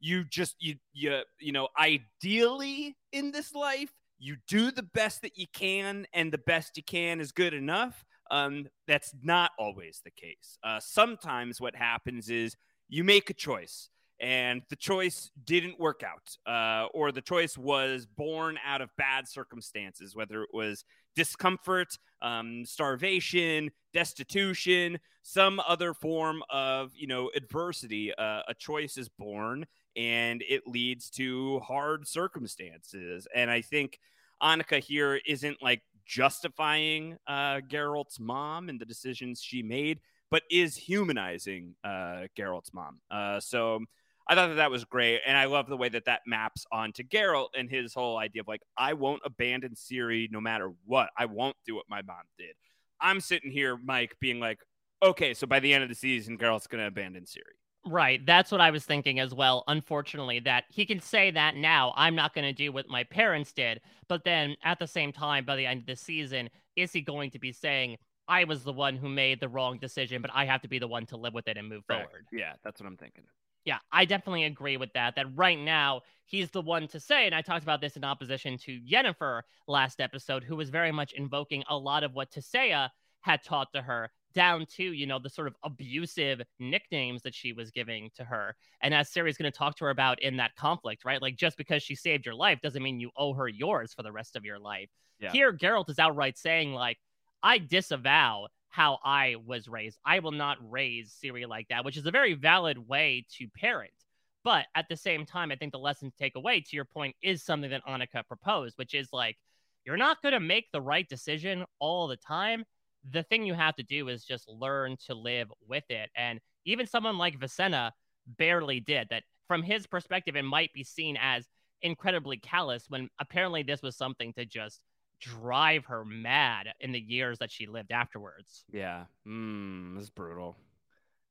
you just you you you know ideally in this life you do the best that you can and the best you can is good enough. Um that's not always the case. Uh sometimes what happens is you make a choice and the choice didn't work out uh, or the choice was born out of bad circumstances whether it was discomfort um, starvation destitution some other form of you know adversity uh, a choice is born and it leads to hard circumstances and i think annika here isn't like justifying uh, geralt's mom and the decisions she made but is humanizing uh, geralt's mom uh, so I thought that that was great, and I love the way that that maps onto Geralt and his whole idea of like, I won't abandon Ciri no matter what. I won't do what my mom did. I'm sitting here, Mike, being like, okay, so by the end of the season, Geralt's going to abandon Ciri. Right. That's what I was thinking as well. Unfortunately, that he can say that now. I'm not going to do what my parents did. But then at the same time, by the end of the season, is he going to be saying, I was the one who made the wrong decision, but I have to be the one to live with it and move Correct. forward? Yeah, that's what I'm thinking. Yeah, I definitely agree with that. That right now he's the one to say, and I talked about this in opposition to Yennefer last episode, who was very much invoking a lot of what Tissaia had taught to her, down to you know the sort of abusive nicknames that she was giving to her. And as Ciri's going to talk to her about in that conflict, right? Like just because she saved your life doesn't mean you owe her yours for the rest of your life. Yeah. Here, Geralt is outright saying like, I disavow how I was raised. I will not raise Ciri like that, which is a very valid way to parent. But at the same time, I think the lesson to take away, to your point, is something that Annika proposed, which is like, you're not going to make the right decision all the time. The thing you have to do is just learn to live with it. And even someone like Visenna barely did that. From his perspective, it might be seen as incredibly callous when apparently this was something to just drive her mad in the years that she lived afterwards. Yeah. Mm, this is brutal.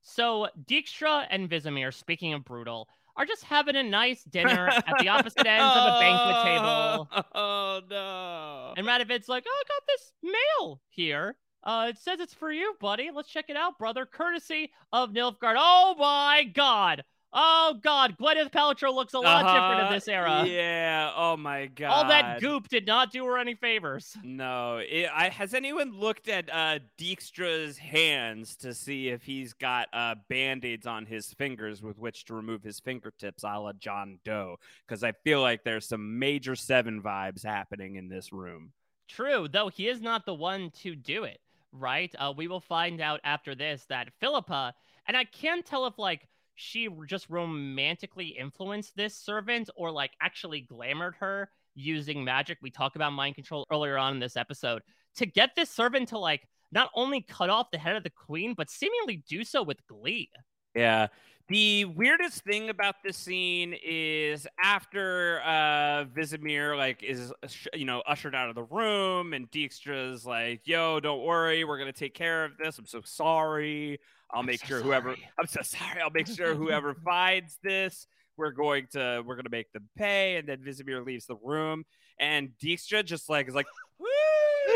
So Dijkstra and Vizimir, speaking of brutal, are just having a nice dinner at the opposite ends of a banquet table. Oh, no. And Radovid's like, oh, I got this mail here. Uh, it says it's for you, buddy. Let's check it out, brother. Courtesy of Nilfgaard. Oh my god. Oh God, Gwyneth Paltrow looks a lot different in Uh-huh. this era. Yeah. Oh my god. All that goop did not do her any favors. No. It, I, has anyone looked at uh, Dijkstra's hands to see if he's got uh, band aids on his fingers with which to remove his fingertips, a la John Doe? Because I feel like there's some major Seven vibes happening in this room. True, though he is not the one to do it, right? Uh, we will find out after this that Philippa, and I can't tell if like she just romantically influenced this servant or like actually glamored her using magic. We talk about mind control earlier on in this episode to get this servant to like not only cut off the head of the queen, but seemingly do so with glee. Yeah. The weirdest thing about this scene is after uh Vizimir like is you know ushered out of the room and Dijkstra's like, "Yo, don't worry, we're gonna take care of this. I'm so sorry. I'll I'm make so sure whoever. I'm so sorry. I'll make sure whoever finds this, we're going to we're gonna make them pay." And then Vizimir leaves the room, and Dijkstra just like is like, "Woo!"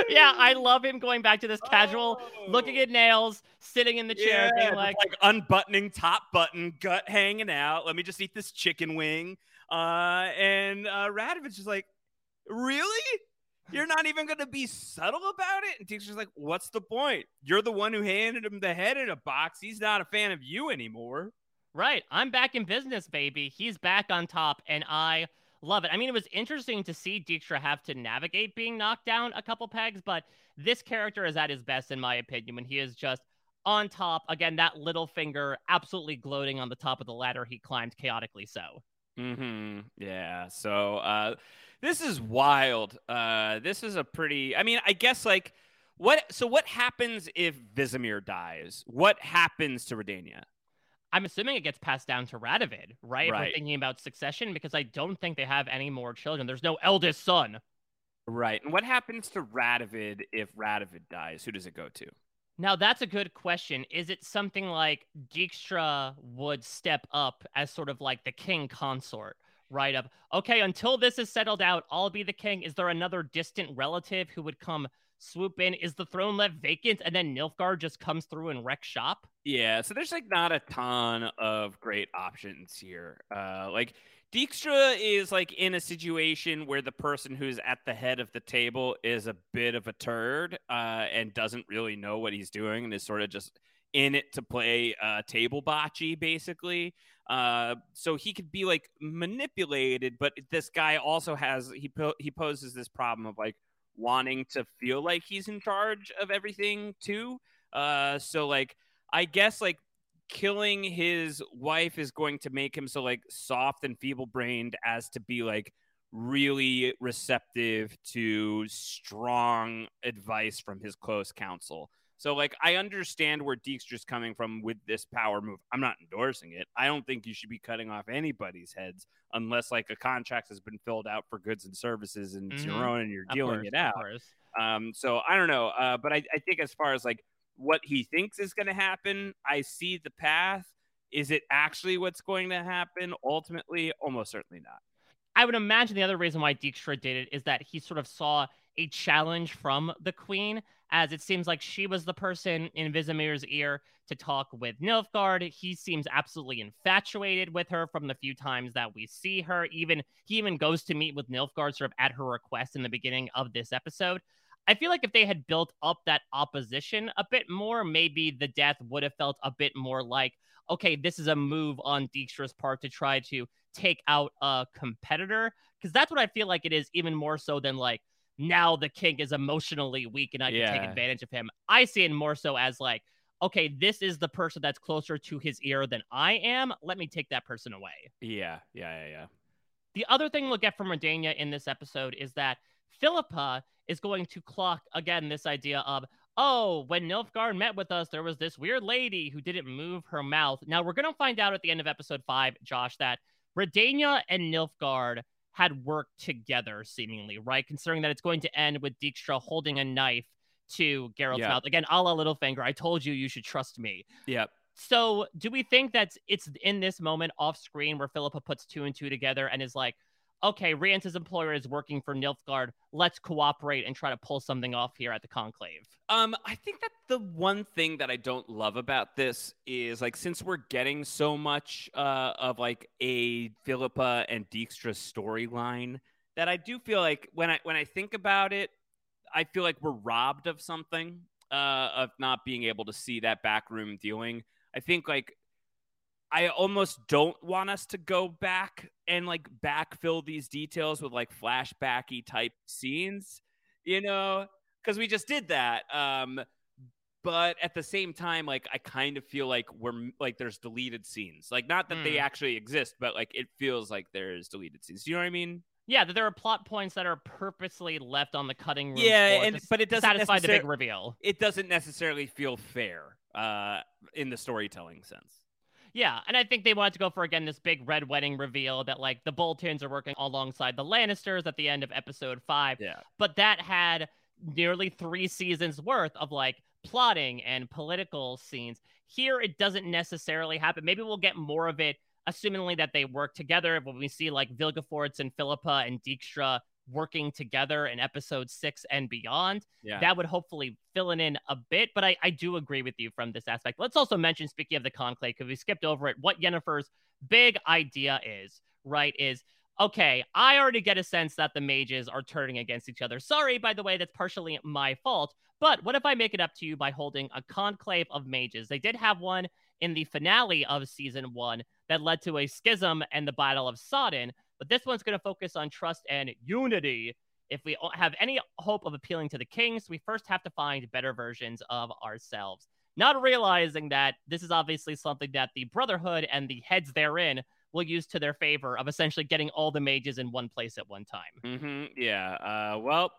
Yeah, I love him going back to this casual, looking Oh. at nails, sitting in the chair, Yeah, being like, like unbuttoning top button, gut hanging out. Let me just eat this chicken wing. Uh, and uh, Radovid is like, really? You're not even going to be subtle about it? And teacher's like, what's the point? You're the one who handed him the head in a box. He's not a fan of you anymore. Right. I'm back in business, baby. He's back on top, and I love it. I mean, it was interesting to see Dijkstra have to navigate being knocked down a couple pegs, but this character is at his best, in my opinion, when he is just on top. Again, that little finger absolutely gloating on the top of the ladder he climbed chaotically so. Mm-hmm. Yeah. So uh this is wild. Uh this is a pretty I mean, I guess like what so what happens if Vizimir dies? What happens to Redania? I'm assuming it gets passed down to Radovid, right? If we're thinking about succession, because I don't think they have any more children. There's no eldest son. Right. And what happens to Radovid if Radovid dies? Who does it go to? Now that's a good question. Is it something like Dijkstra would step up as sort of like the king consort, right? Of okay, until this is settled out, I'll be the king. Is there another distant relative who would come swoop in? Is the throne left vacant and then Nilfgaard just comes through and wrecks shop? Yeah, so there's like not a ton of great options here. Uh like Dijkstra is like in a situation where the person who's at the head of the table is a bit of a turd uh, and doesn't really know what he's doing and is sort of just in it to play uh, table bocce, basically. Uh, so he could be like manipulated, but this guy also has he po- he poses this problem of like wanting to feel like he's in charge of everything too. Uh, so like I guess like killing his wife is going to make him so like soft and feeble brained as to be like really receptive to strong advice from his close counsel. So like I understand where Dijkstra's coming from with this power move. I'm not endorsing it. I don't think you should be cutting off anybody's heads unless like a contract has been filled out for goods and services and it's Mhm. your own and you're Of dealing course, it out. Um, so I don't know, uh, but I, I think as far as like what he thinks is going to happen, I see the path. Is it actually what's going to happen? Ultimately, almost certainly not. I would imagine the other reason why Dijkstra did it is that he sort of saw a challenge from the queen, as it seems like she was the person in Vizimir's ear to talk with Nilfgaard. He seems absolutely infatuated with her from the few times that we see her. Even he even goes to meet with Nilfgaard sort of at her request in the beginning of this episode. I feel like if they had built up that opposition a bit more, maybe the death would have felt a bit more like, okay, this is a move on Dijkstra's part to try to take out a competitor. Because that's what I feel like it is, even more so than like, now the king is emotionally weak and I can take advantage of him. I see it more so as like, okay, this is the person that's closer to his ear than I am. Let me take that person away. Yeah, yeah, yeah, yeah. The other thing we'll get from Redania in this episode is that Philippa is going to clock again this idea of, oh, when Nilfgaard met with us, there was this weird lady who didn't move her mouth. Now we're going to find out at the end of episode five, Josh, that Redania and Nilfgaard had worked together, seemingly, right? Considering that it's going to end with Dijkstra holding a knife to Geralt's Yeah. mouth. Again, a la Littlefinger, I told you you should trust me. Yep. So, do we think that it's in this moment off screen where Philippa puts two and two together and is like, okay, Rience's employer is working for Nilfgaard. Let's cooperate and try to pull something off here at the Conclave. Um, I think that the one thing that I don't love about this is like since we're getting so much uh, of like a Philippa and Dijkstra storyline, that I do feel like when I when I think about it, I feel like we're robbed of something uh, of not being able to see that backroom dealing. I think like I almost don't want us to go back and like backfill these details with like flashbacky type scenes, you know, because we just did that. Um, but at the same time, like I kind of feel like we're like there's deleted scenes, like not that mm. they actually exist, but like it feels like there's deleted scenes. Do you know what I mean? Yeah, that there are plot points that are purposely left on the cutting room. Yeah, and to, but it doesn't satisfy the big reveal. It doesn't necessarily feel fair uh, in the storytelling sense. Yeah, and I think they wanted to go for again this big red wedding reveal that like the Boltons are working alongside the Lannisters at the end of episode five. Yeah. But that had nearly three seasons worth of like plotting and political scenes. Here it doesn't necessarily happen. Maybe we'll get more of it, assumingly that they work together. When we see like Vilgefortz and Philippa and Dijkstra working together in episode six and beyond. Yeah. That would hopefully fill it in a bit. But I, I do agree with you from this aspect. Let's also mention, speaking of the conclave, because we skipped over it, what Yennefer's big idea is, right? Is okay, I already get a sense that the mages are turning against each other. Sorry, by the way, that's partially my fault. But what if I make it up to you by holding a conclave of mages? They did have one in the finale of season one that led to a schism and the Battle of Sodden. But this one's going to focus on trust and unity. If we have any hope of appealing to the kings, we first have to find better versions of ourselves. Not realizing that this is obviously something that the Brotherhood and the heads therein will use to their favor of essentially getting all the mages in one place at one time. Mm-hmm. Yeah. Uh, well,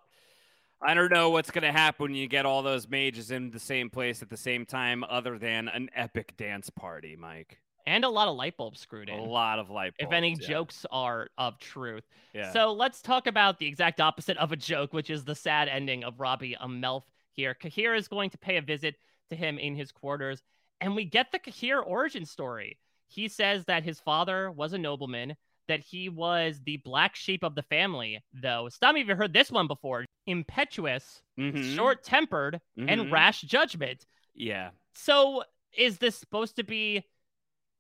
I don't know what's going to happen when you get all those mages in the same place at the same time, other than an epic dance party, Mike and a lot of light bulbs screwed in. A lot of light bulbs. If any yeah. jokes are of truth. Yeah. So let's talk about the exact opposite of a joke, which is the sad ending of Robbie Amelf here. Cahir is going to pay a visit to him in his quarters, and we get the Cahir origin story. He says that his father was a nobleman, that he was the black sheep of the family, though. Some of you heard this one before impetuous, mm-hmm. short tempered, mm-hmm. and rash judgment. Yeah. So is this supposed to be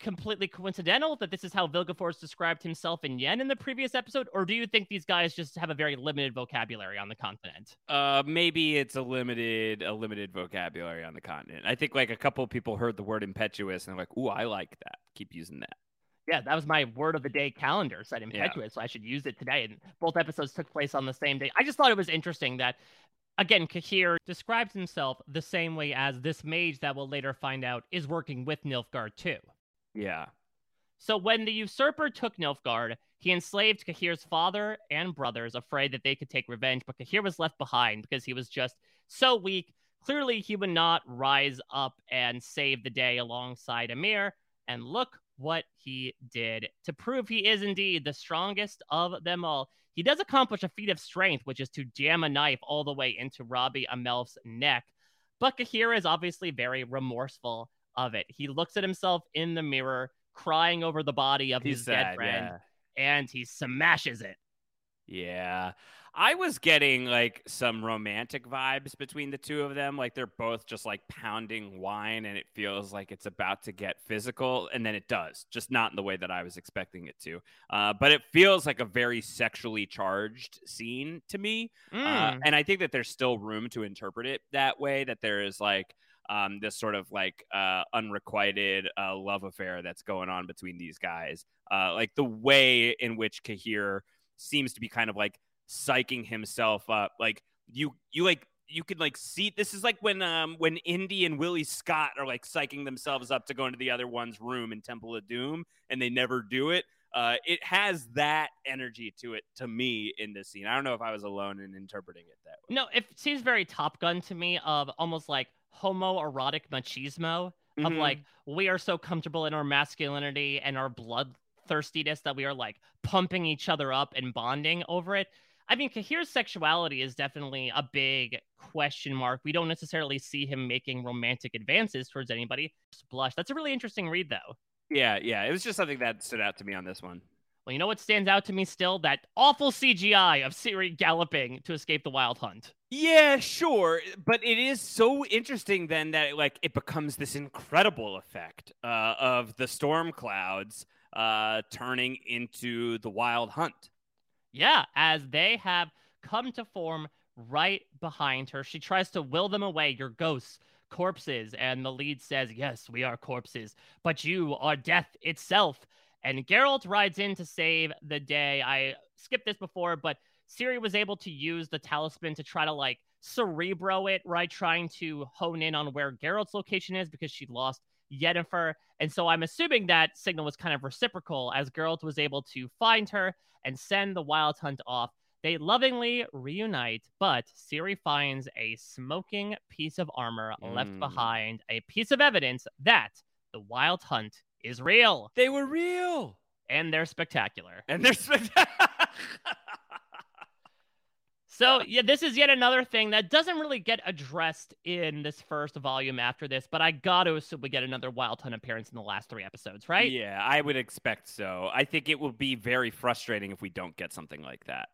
completely coincidental that this is how Vilgefortz described himself in Yen in the previous episode, or do you think these guys just have a very limited vocabulary on the continent? Uh, maybe it's a limited a limited vocabulary on the continent. I think like a couple people heard the word impetuous and they're like, "Ooh, I like that. Keep using that." Yeah, that was my word of the day calendar said impetuous, yeah. so I should use it today. And both episodes took place on the same day. I just thought it was interesting that again, Cahir describes himself the same way as this mage that we'll later find out is working with Nilfgaard too. Yeah. So when the usurper took Nilfgaard, he enslaved Cahir's father and brothers, afraid that they could take revenge, but Cahir was left behind because he was just so weak. Clearly, he would not rise up and save the day alongside Emhyr. And look what he did to prove he is indeed the strongest of them all. He does accomplish a feat of strength, which is to jam a knife all the way into Robbie Amelf's neck. But Cahir is obviously very remorseful of it. He looks at himself in the mirror, crying over the body of He's his sad, dead friend, yeah. and he smashes it. Yeah. I was getting like some romantic vibes between the two of them. Like they're both just like pounding wine and it feels like it's about to get physical. And then it does, just not in the way that I was expecting it to. Uh, but it feels like a very sexually charged scene to me. Uh, Mm. and I think that there's still room to interpret it that way, that there is like, um, this sort of like uh, unrequited uh, love affair that's going on between these guys. Uh, like the way in which Cahir seems to be kind of like psyching himself up. Like you, you like you could like see this is like when um when Indy and Willie Scott are like psyching themselves up to go into the other one's room in Temple of Doom and they never do it. Uh, it has that energy to it to me in this scene. I don't know if I was alone in interpreting it that way. No, it seems very Top Gun to me of almost like homoerotic machismo of Mhm. like we are so comfortable in our masculinity and our bloodthirstiness that we are like pumping each other up and bonding over it. I mean, Cahir's sexuality is definitely a big question mark. We don't necessarily see him making romantic advances towards anybody. Just blush. That's a really interesting read, though. Yeah, yeah. It was just something that stood out to me on this one. Well, you know what stands out to me still? That awful CGI of Ciri galloping to escape the wild hunt. Yeah, sure, but it is so interesting then that like it becomes this incredible effect uh, of the storm clouds uh, turning into the wild hunt. Yeah, as they have come to form right behind her. She tries to will them away. Your ghosts, corpses. And the lead says, Yes, we are corpses, but you are death itself. And Geralt rides in to save the day. I skipped this before, but Ciri was able to use the talisman to try to like cerebro it, right? Trying to hone in on where Geralt's location is because she lost Yennefer. And so I'm assuming that signal was kind of reciprocal as Geralt was able to find her and send the wild hunt off. They lovingly reunite, but Ciri finds a smoking piece of armor mm. left behind, a piece of evidence that the wild hunt is real. They were real. And they're spectacular. And they're spectacular. So, yeah, this is yet another thing that doesn't really get addressed in this first volume after this, but I got to assume we get another Wild Hunt appearance in the last three episodes, right? Yeah, I would expect so. I think it will be very frustrating if we don't get something like that.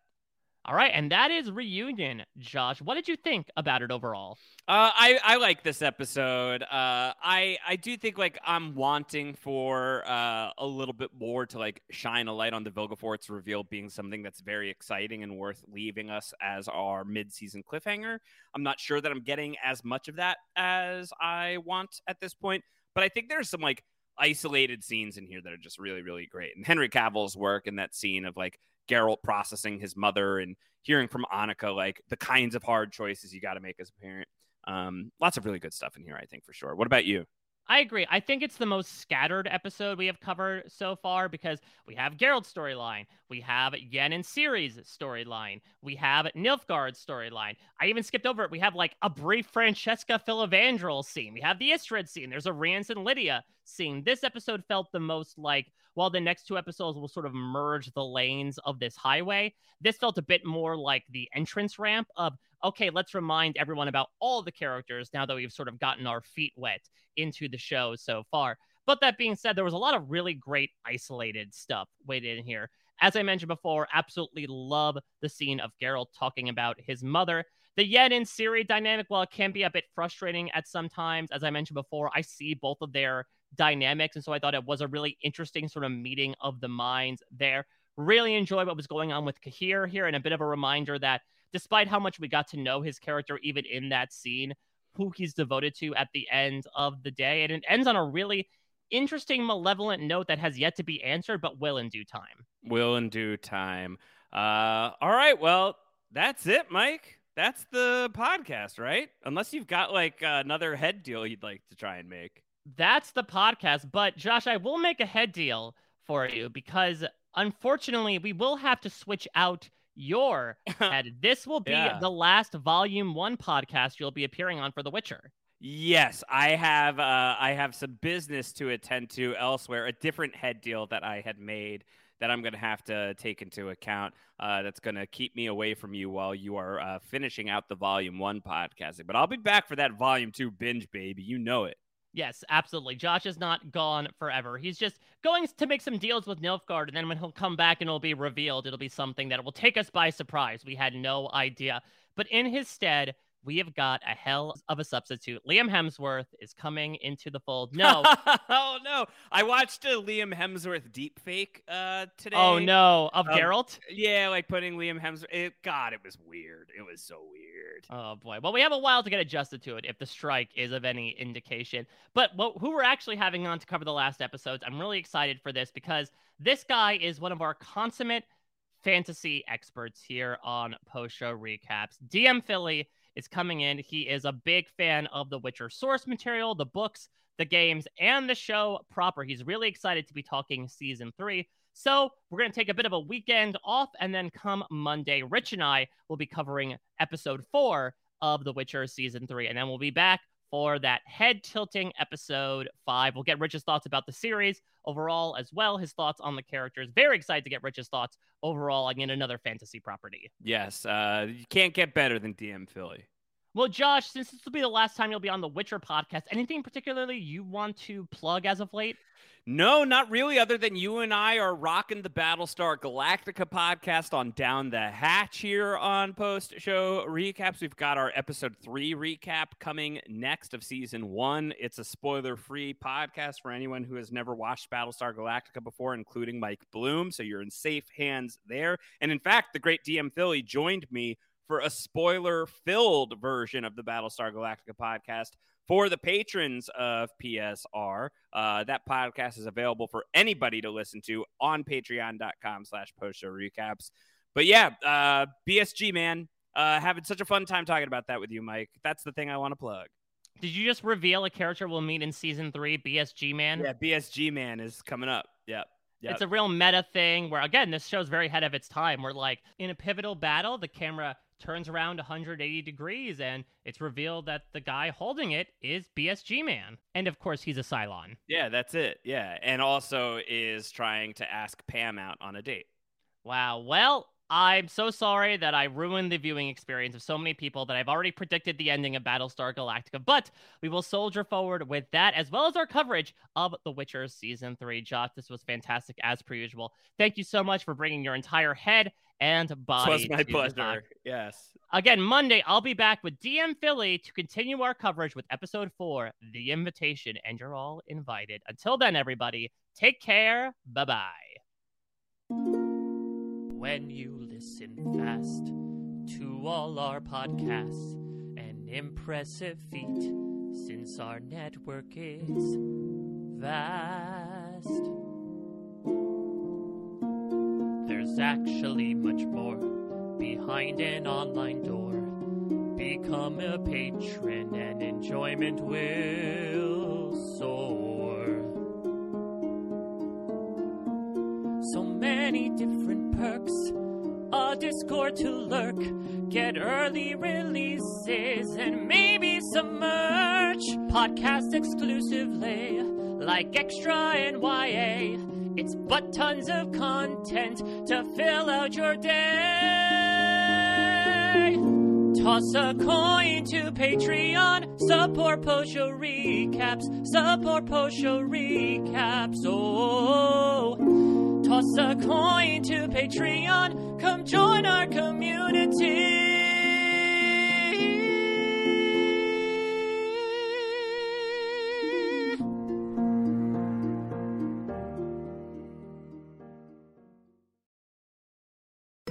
All right, and that is reunion. Josh, what did you think about it overall? Uh, I I like this episode. Uh, I I do think like I'm wanting for uh, a little bit more to like shine a light on the Vilgefortz reveal being something that's very exciting and worth leaving us as our mid-season cliffhanger. I'm not sure that I'm getting as much of that as I want at this point, but I think there's some like isolated scenes in here that are just really really great. And Henry Cavill's work in that scene of like Geralt processing his mother and hearing from Annika like the kinds of hard choices you got to make as a parent. Um, lots of really good stuff in here, I think for sure. What about you? I agree. I think it's the most scattered episode we have covered so far because we have Geralt's storyline, we have Yen and Ciri's storyline, we have Nilfgaard's storyline. I even skipped over it. We have like a brief Francesca Filavandrel scene. We have the Istredd scene. There's a Rience and Lydia scene. This episode felt the most like, while the next two episodes will sort of merge the lanes of this highway, this felt a bit more like the entrance ramp of okay, let's remind everyone about all the characters now that we've sort of gotten our feet wet into the show so far. But that being said, there was a lot of really great isolated stuff waited in here. As I mentioned before, absolutely love the scene of Geralt talking about his mother. The Yen and Ciri dynamic, while it can be a bit frustrating at some times, as I mentioned before, I see both of their dynamics. And so I thought it was a really interesting sort of meeting of the minds there. Really enjoy what was going on with Cahir here, and a bit of a reminder that despite how much we got to know his character even in that scene, who he's devoted to at the end of the day. And it ends on a really interesting, malevolent note that has yet to be answered, but will in due time. Will in due time. Uh, all right. Well, that's it, Mike. That's the podcast, right? Unless you've got like uh, another head deal you'd like to try and make. That's the podcast. But Josh, I will make a head deal for you because unfortunately, we will have to switch out your head. This will be yeah. the last volume one podcast you'll be appearing on for The Witcher. Yes, I have. Uh, I have some business to attend to elsewhere. A different head deal that I had made that I'm going to have to take into account. Uh, that's going to keep me away from you while you are uh, finishing out the volume one podcasting. But I'll be back for that volume two binge, baby. You know it. Yes, absolutely. Josh is not gone forever. He's just going to make some deals with Nilfgaard, and then when he'll come back and it'll be revealed, it'll be something that will take us by surprise. We had no idea. But in his stead, we have got a hell of a substitute. Liam Hemsworth is coming into the fold. No. oh, no. I watched a Liam Hemsworth deep fake uh, today. Oh, no. Of um, Geralt? Yeah, like putting Liam Hemsworth. It, God, it was weird. It was so weird. Oh, boy. Well, we have a while to get adjusted to it if the strike is of any indication. But what, who we're actually having on to cover the last episodes, I'm really excited for this because this guy is one of our consummate fantasy experts here on post show recaps. DM Philly is coming in. He is a big fan of the Witcher source material, the books, the games, and the show proper. He's really excited to be talking season three. So we're going to take a bit of a weekend off, and then come Monday, Rich and I will be covering episode four of The Witcher season three, and then we'll be back for that head tilting episode five. We'll get Rich's thoughts about the series overall as well, his thoughts on the characters. Very excited to get Rich's thoughts overall on yet another fantasy property. Yes, uh, you can't get better than DM Philly. Well, Josh, since this will be the last time you'll be on the Witcher podcast, anything particularly you want to plug as of late? No, not really, other than you and I are rocking the Battlestar Galactica podcast on Down the Hatch here on post show recaps. We've got our episode three recap coming next of season one. It's a spoiler free podcast for anyone who has never watched Battlestar Galactica before, including Mike Bloom. So you're in safe hands there. And in fact, the great DM Philly joined me for a spoiler filled version of the Battlestar Galactica podcast for the patrons of PSR. Uh, that podcast is available for anybody to listen to on patreon.com slash post show recaps. But yeah, uh, BSG, man, uh, having such a fun time talking about that with you, Mike. That's the thing I want to plug. Did you just reveal a character we'll meet in season three, BSG Man? Yeah, BSG Man is coming up. Yep. Yep. It's a real meta thing where, again, this show's very ahead of its time. We're like, in a pivotal battle, the camera turns around 180 degrees and it's revealed that the guy holding it is BSG Man. And of course, he's a Cylon. Yeah, that's it. Yeah. And also is trying to ask Pam out on a date. Wow. Well, I'm so sorry that I ruined the viewing experience of so many people that I've already predicted the ending of Battlestar Galactica, but we will soldier forward with that as well as our coverage of The Witcher Season 3. Josh, this was fantastic as per usual. Thank you so much for bringing your entire head and body. It was my pleasure. Yes. Again, Monday, I'll be back with DM Philly to continue our coverage with episode four, The Invitation, and you're all invited. Until then, everybody, take care. Bye bye. When you listen fast to all our podcasts, an impressive feat since our network is vast. There's actually much more behind an online door. Become a patron and enjoyment will soar. So many different perks, a Discord to lurk, get early releases and maybe some merch. Podcast exclusively, like Extra and YA. It's but tons of content to fill out your day. Toss a coin to Patreon, support post show recaps, support post show recaps. Oh, toss a coin to Patreon, come join our community.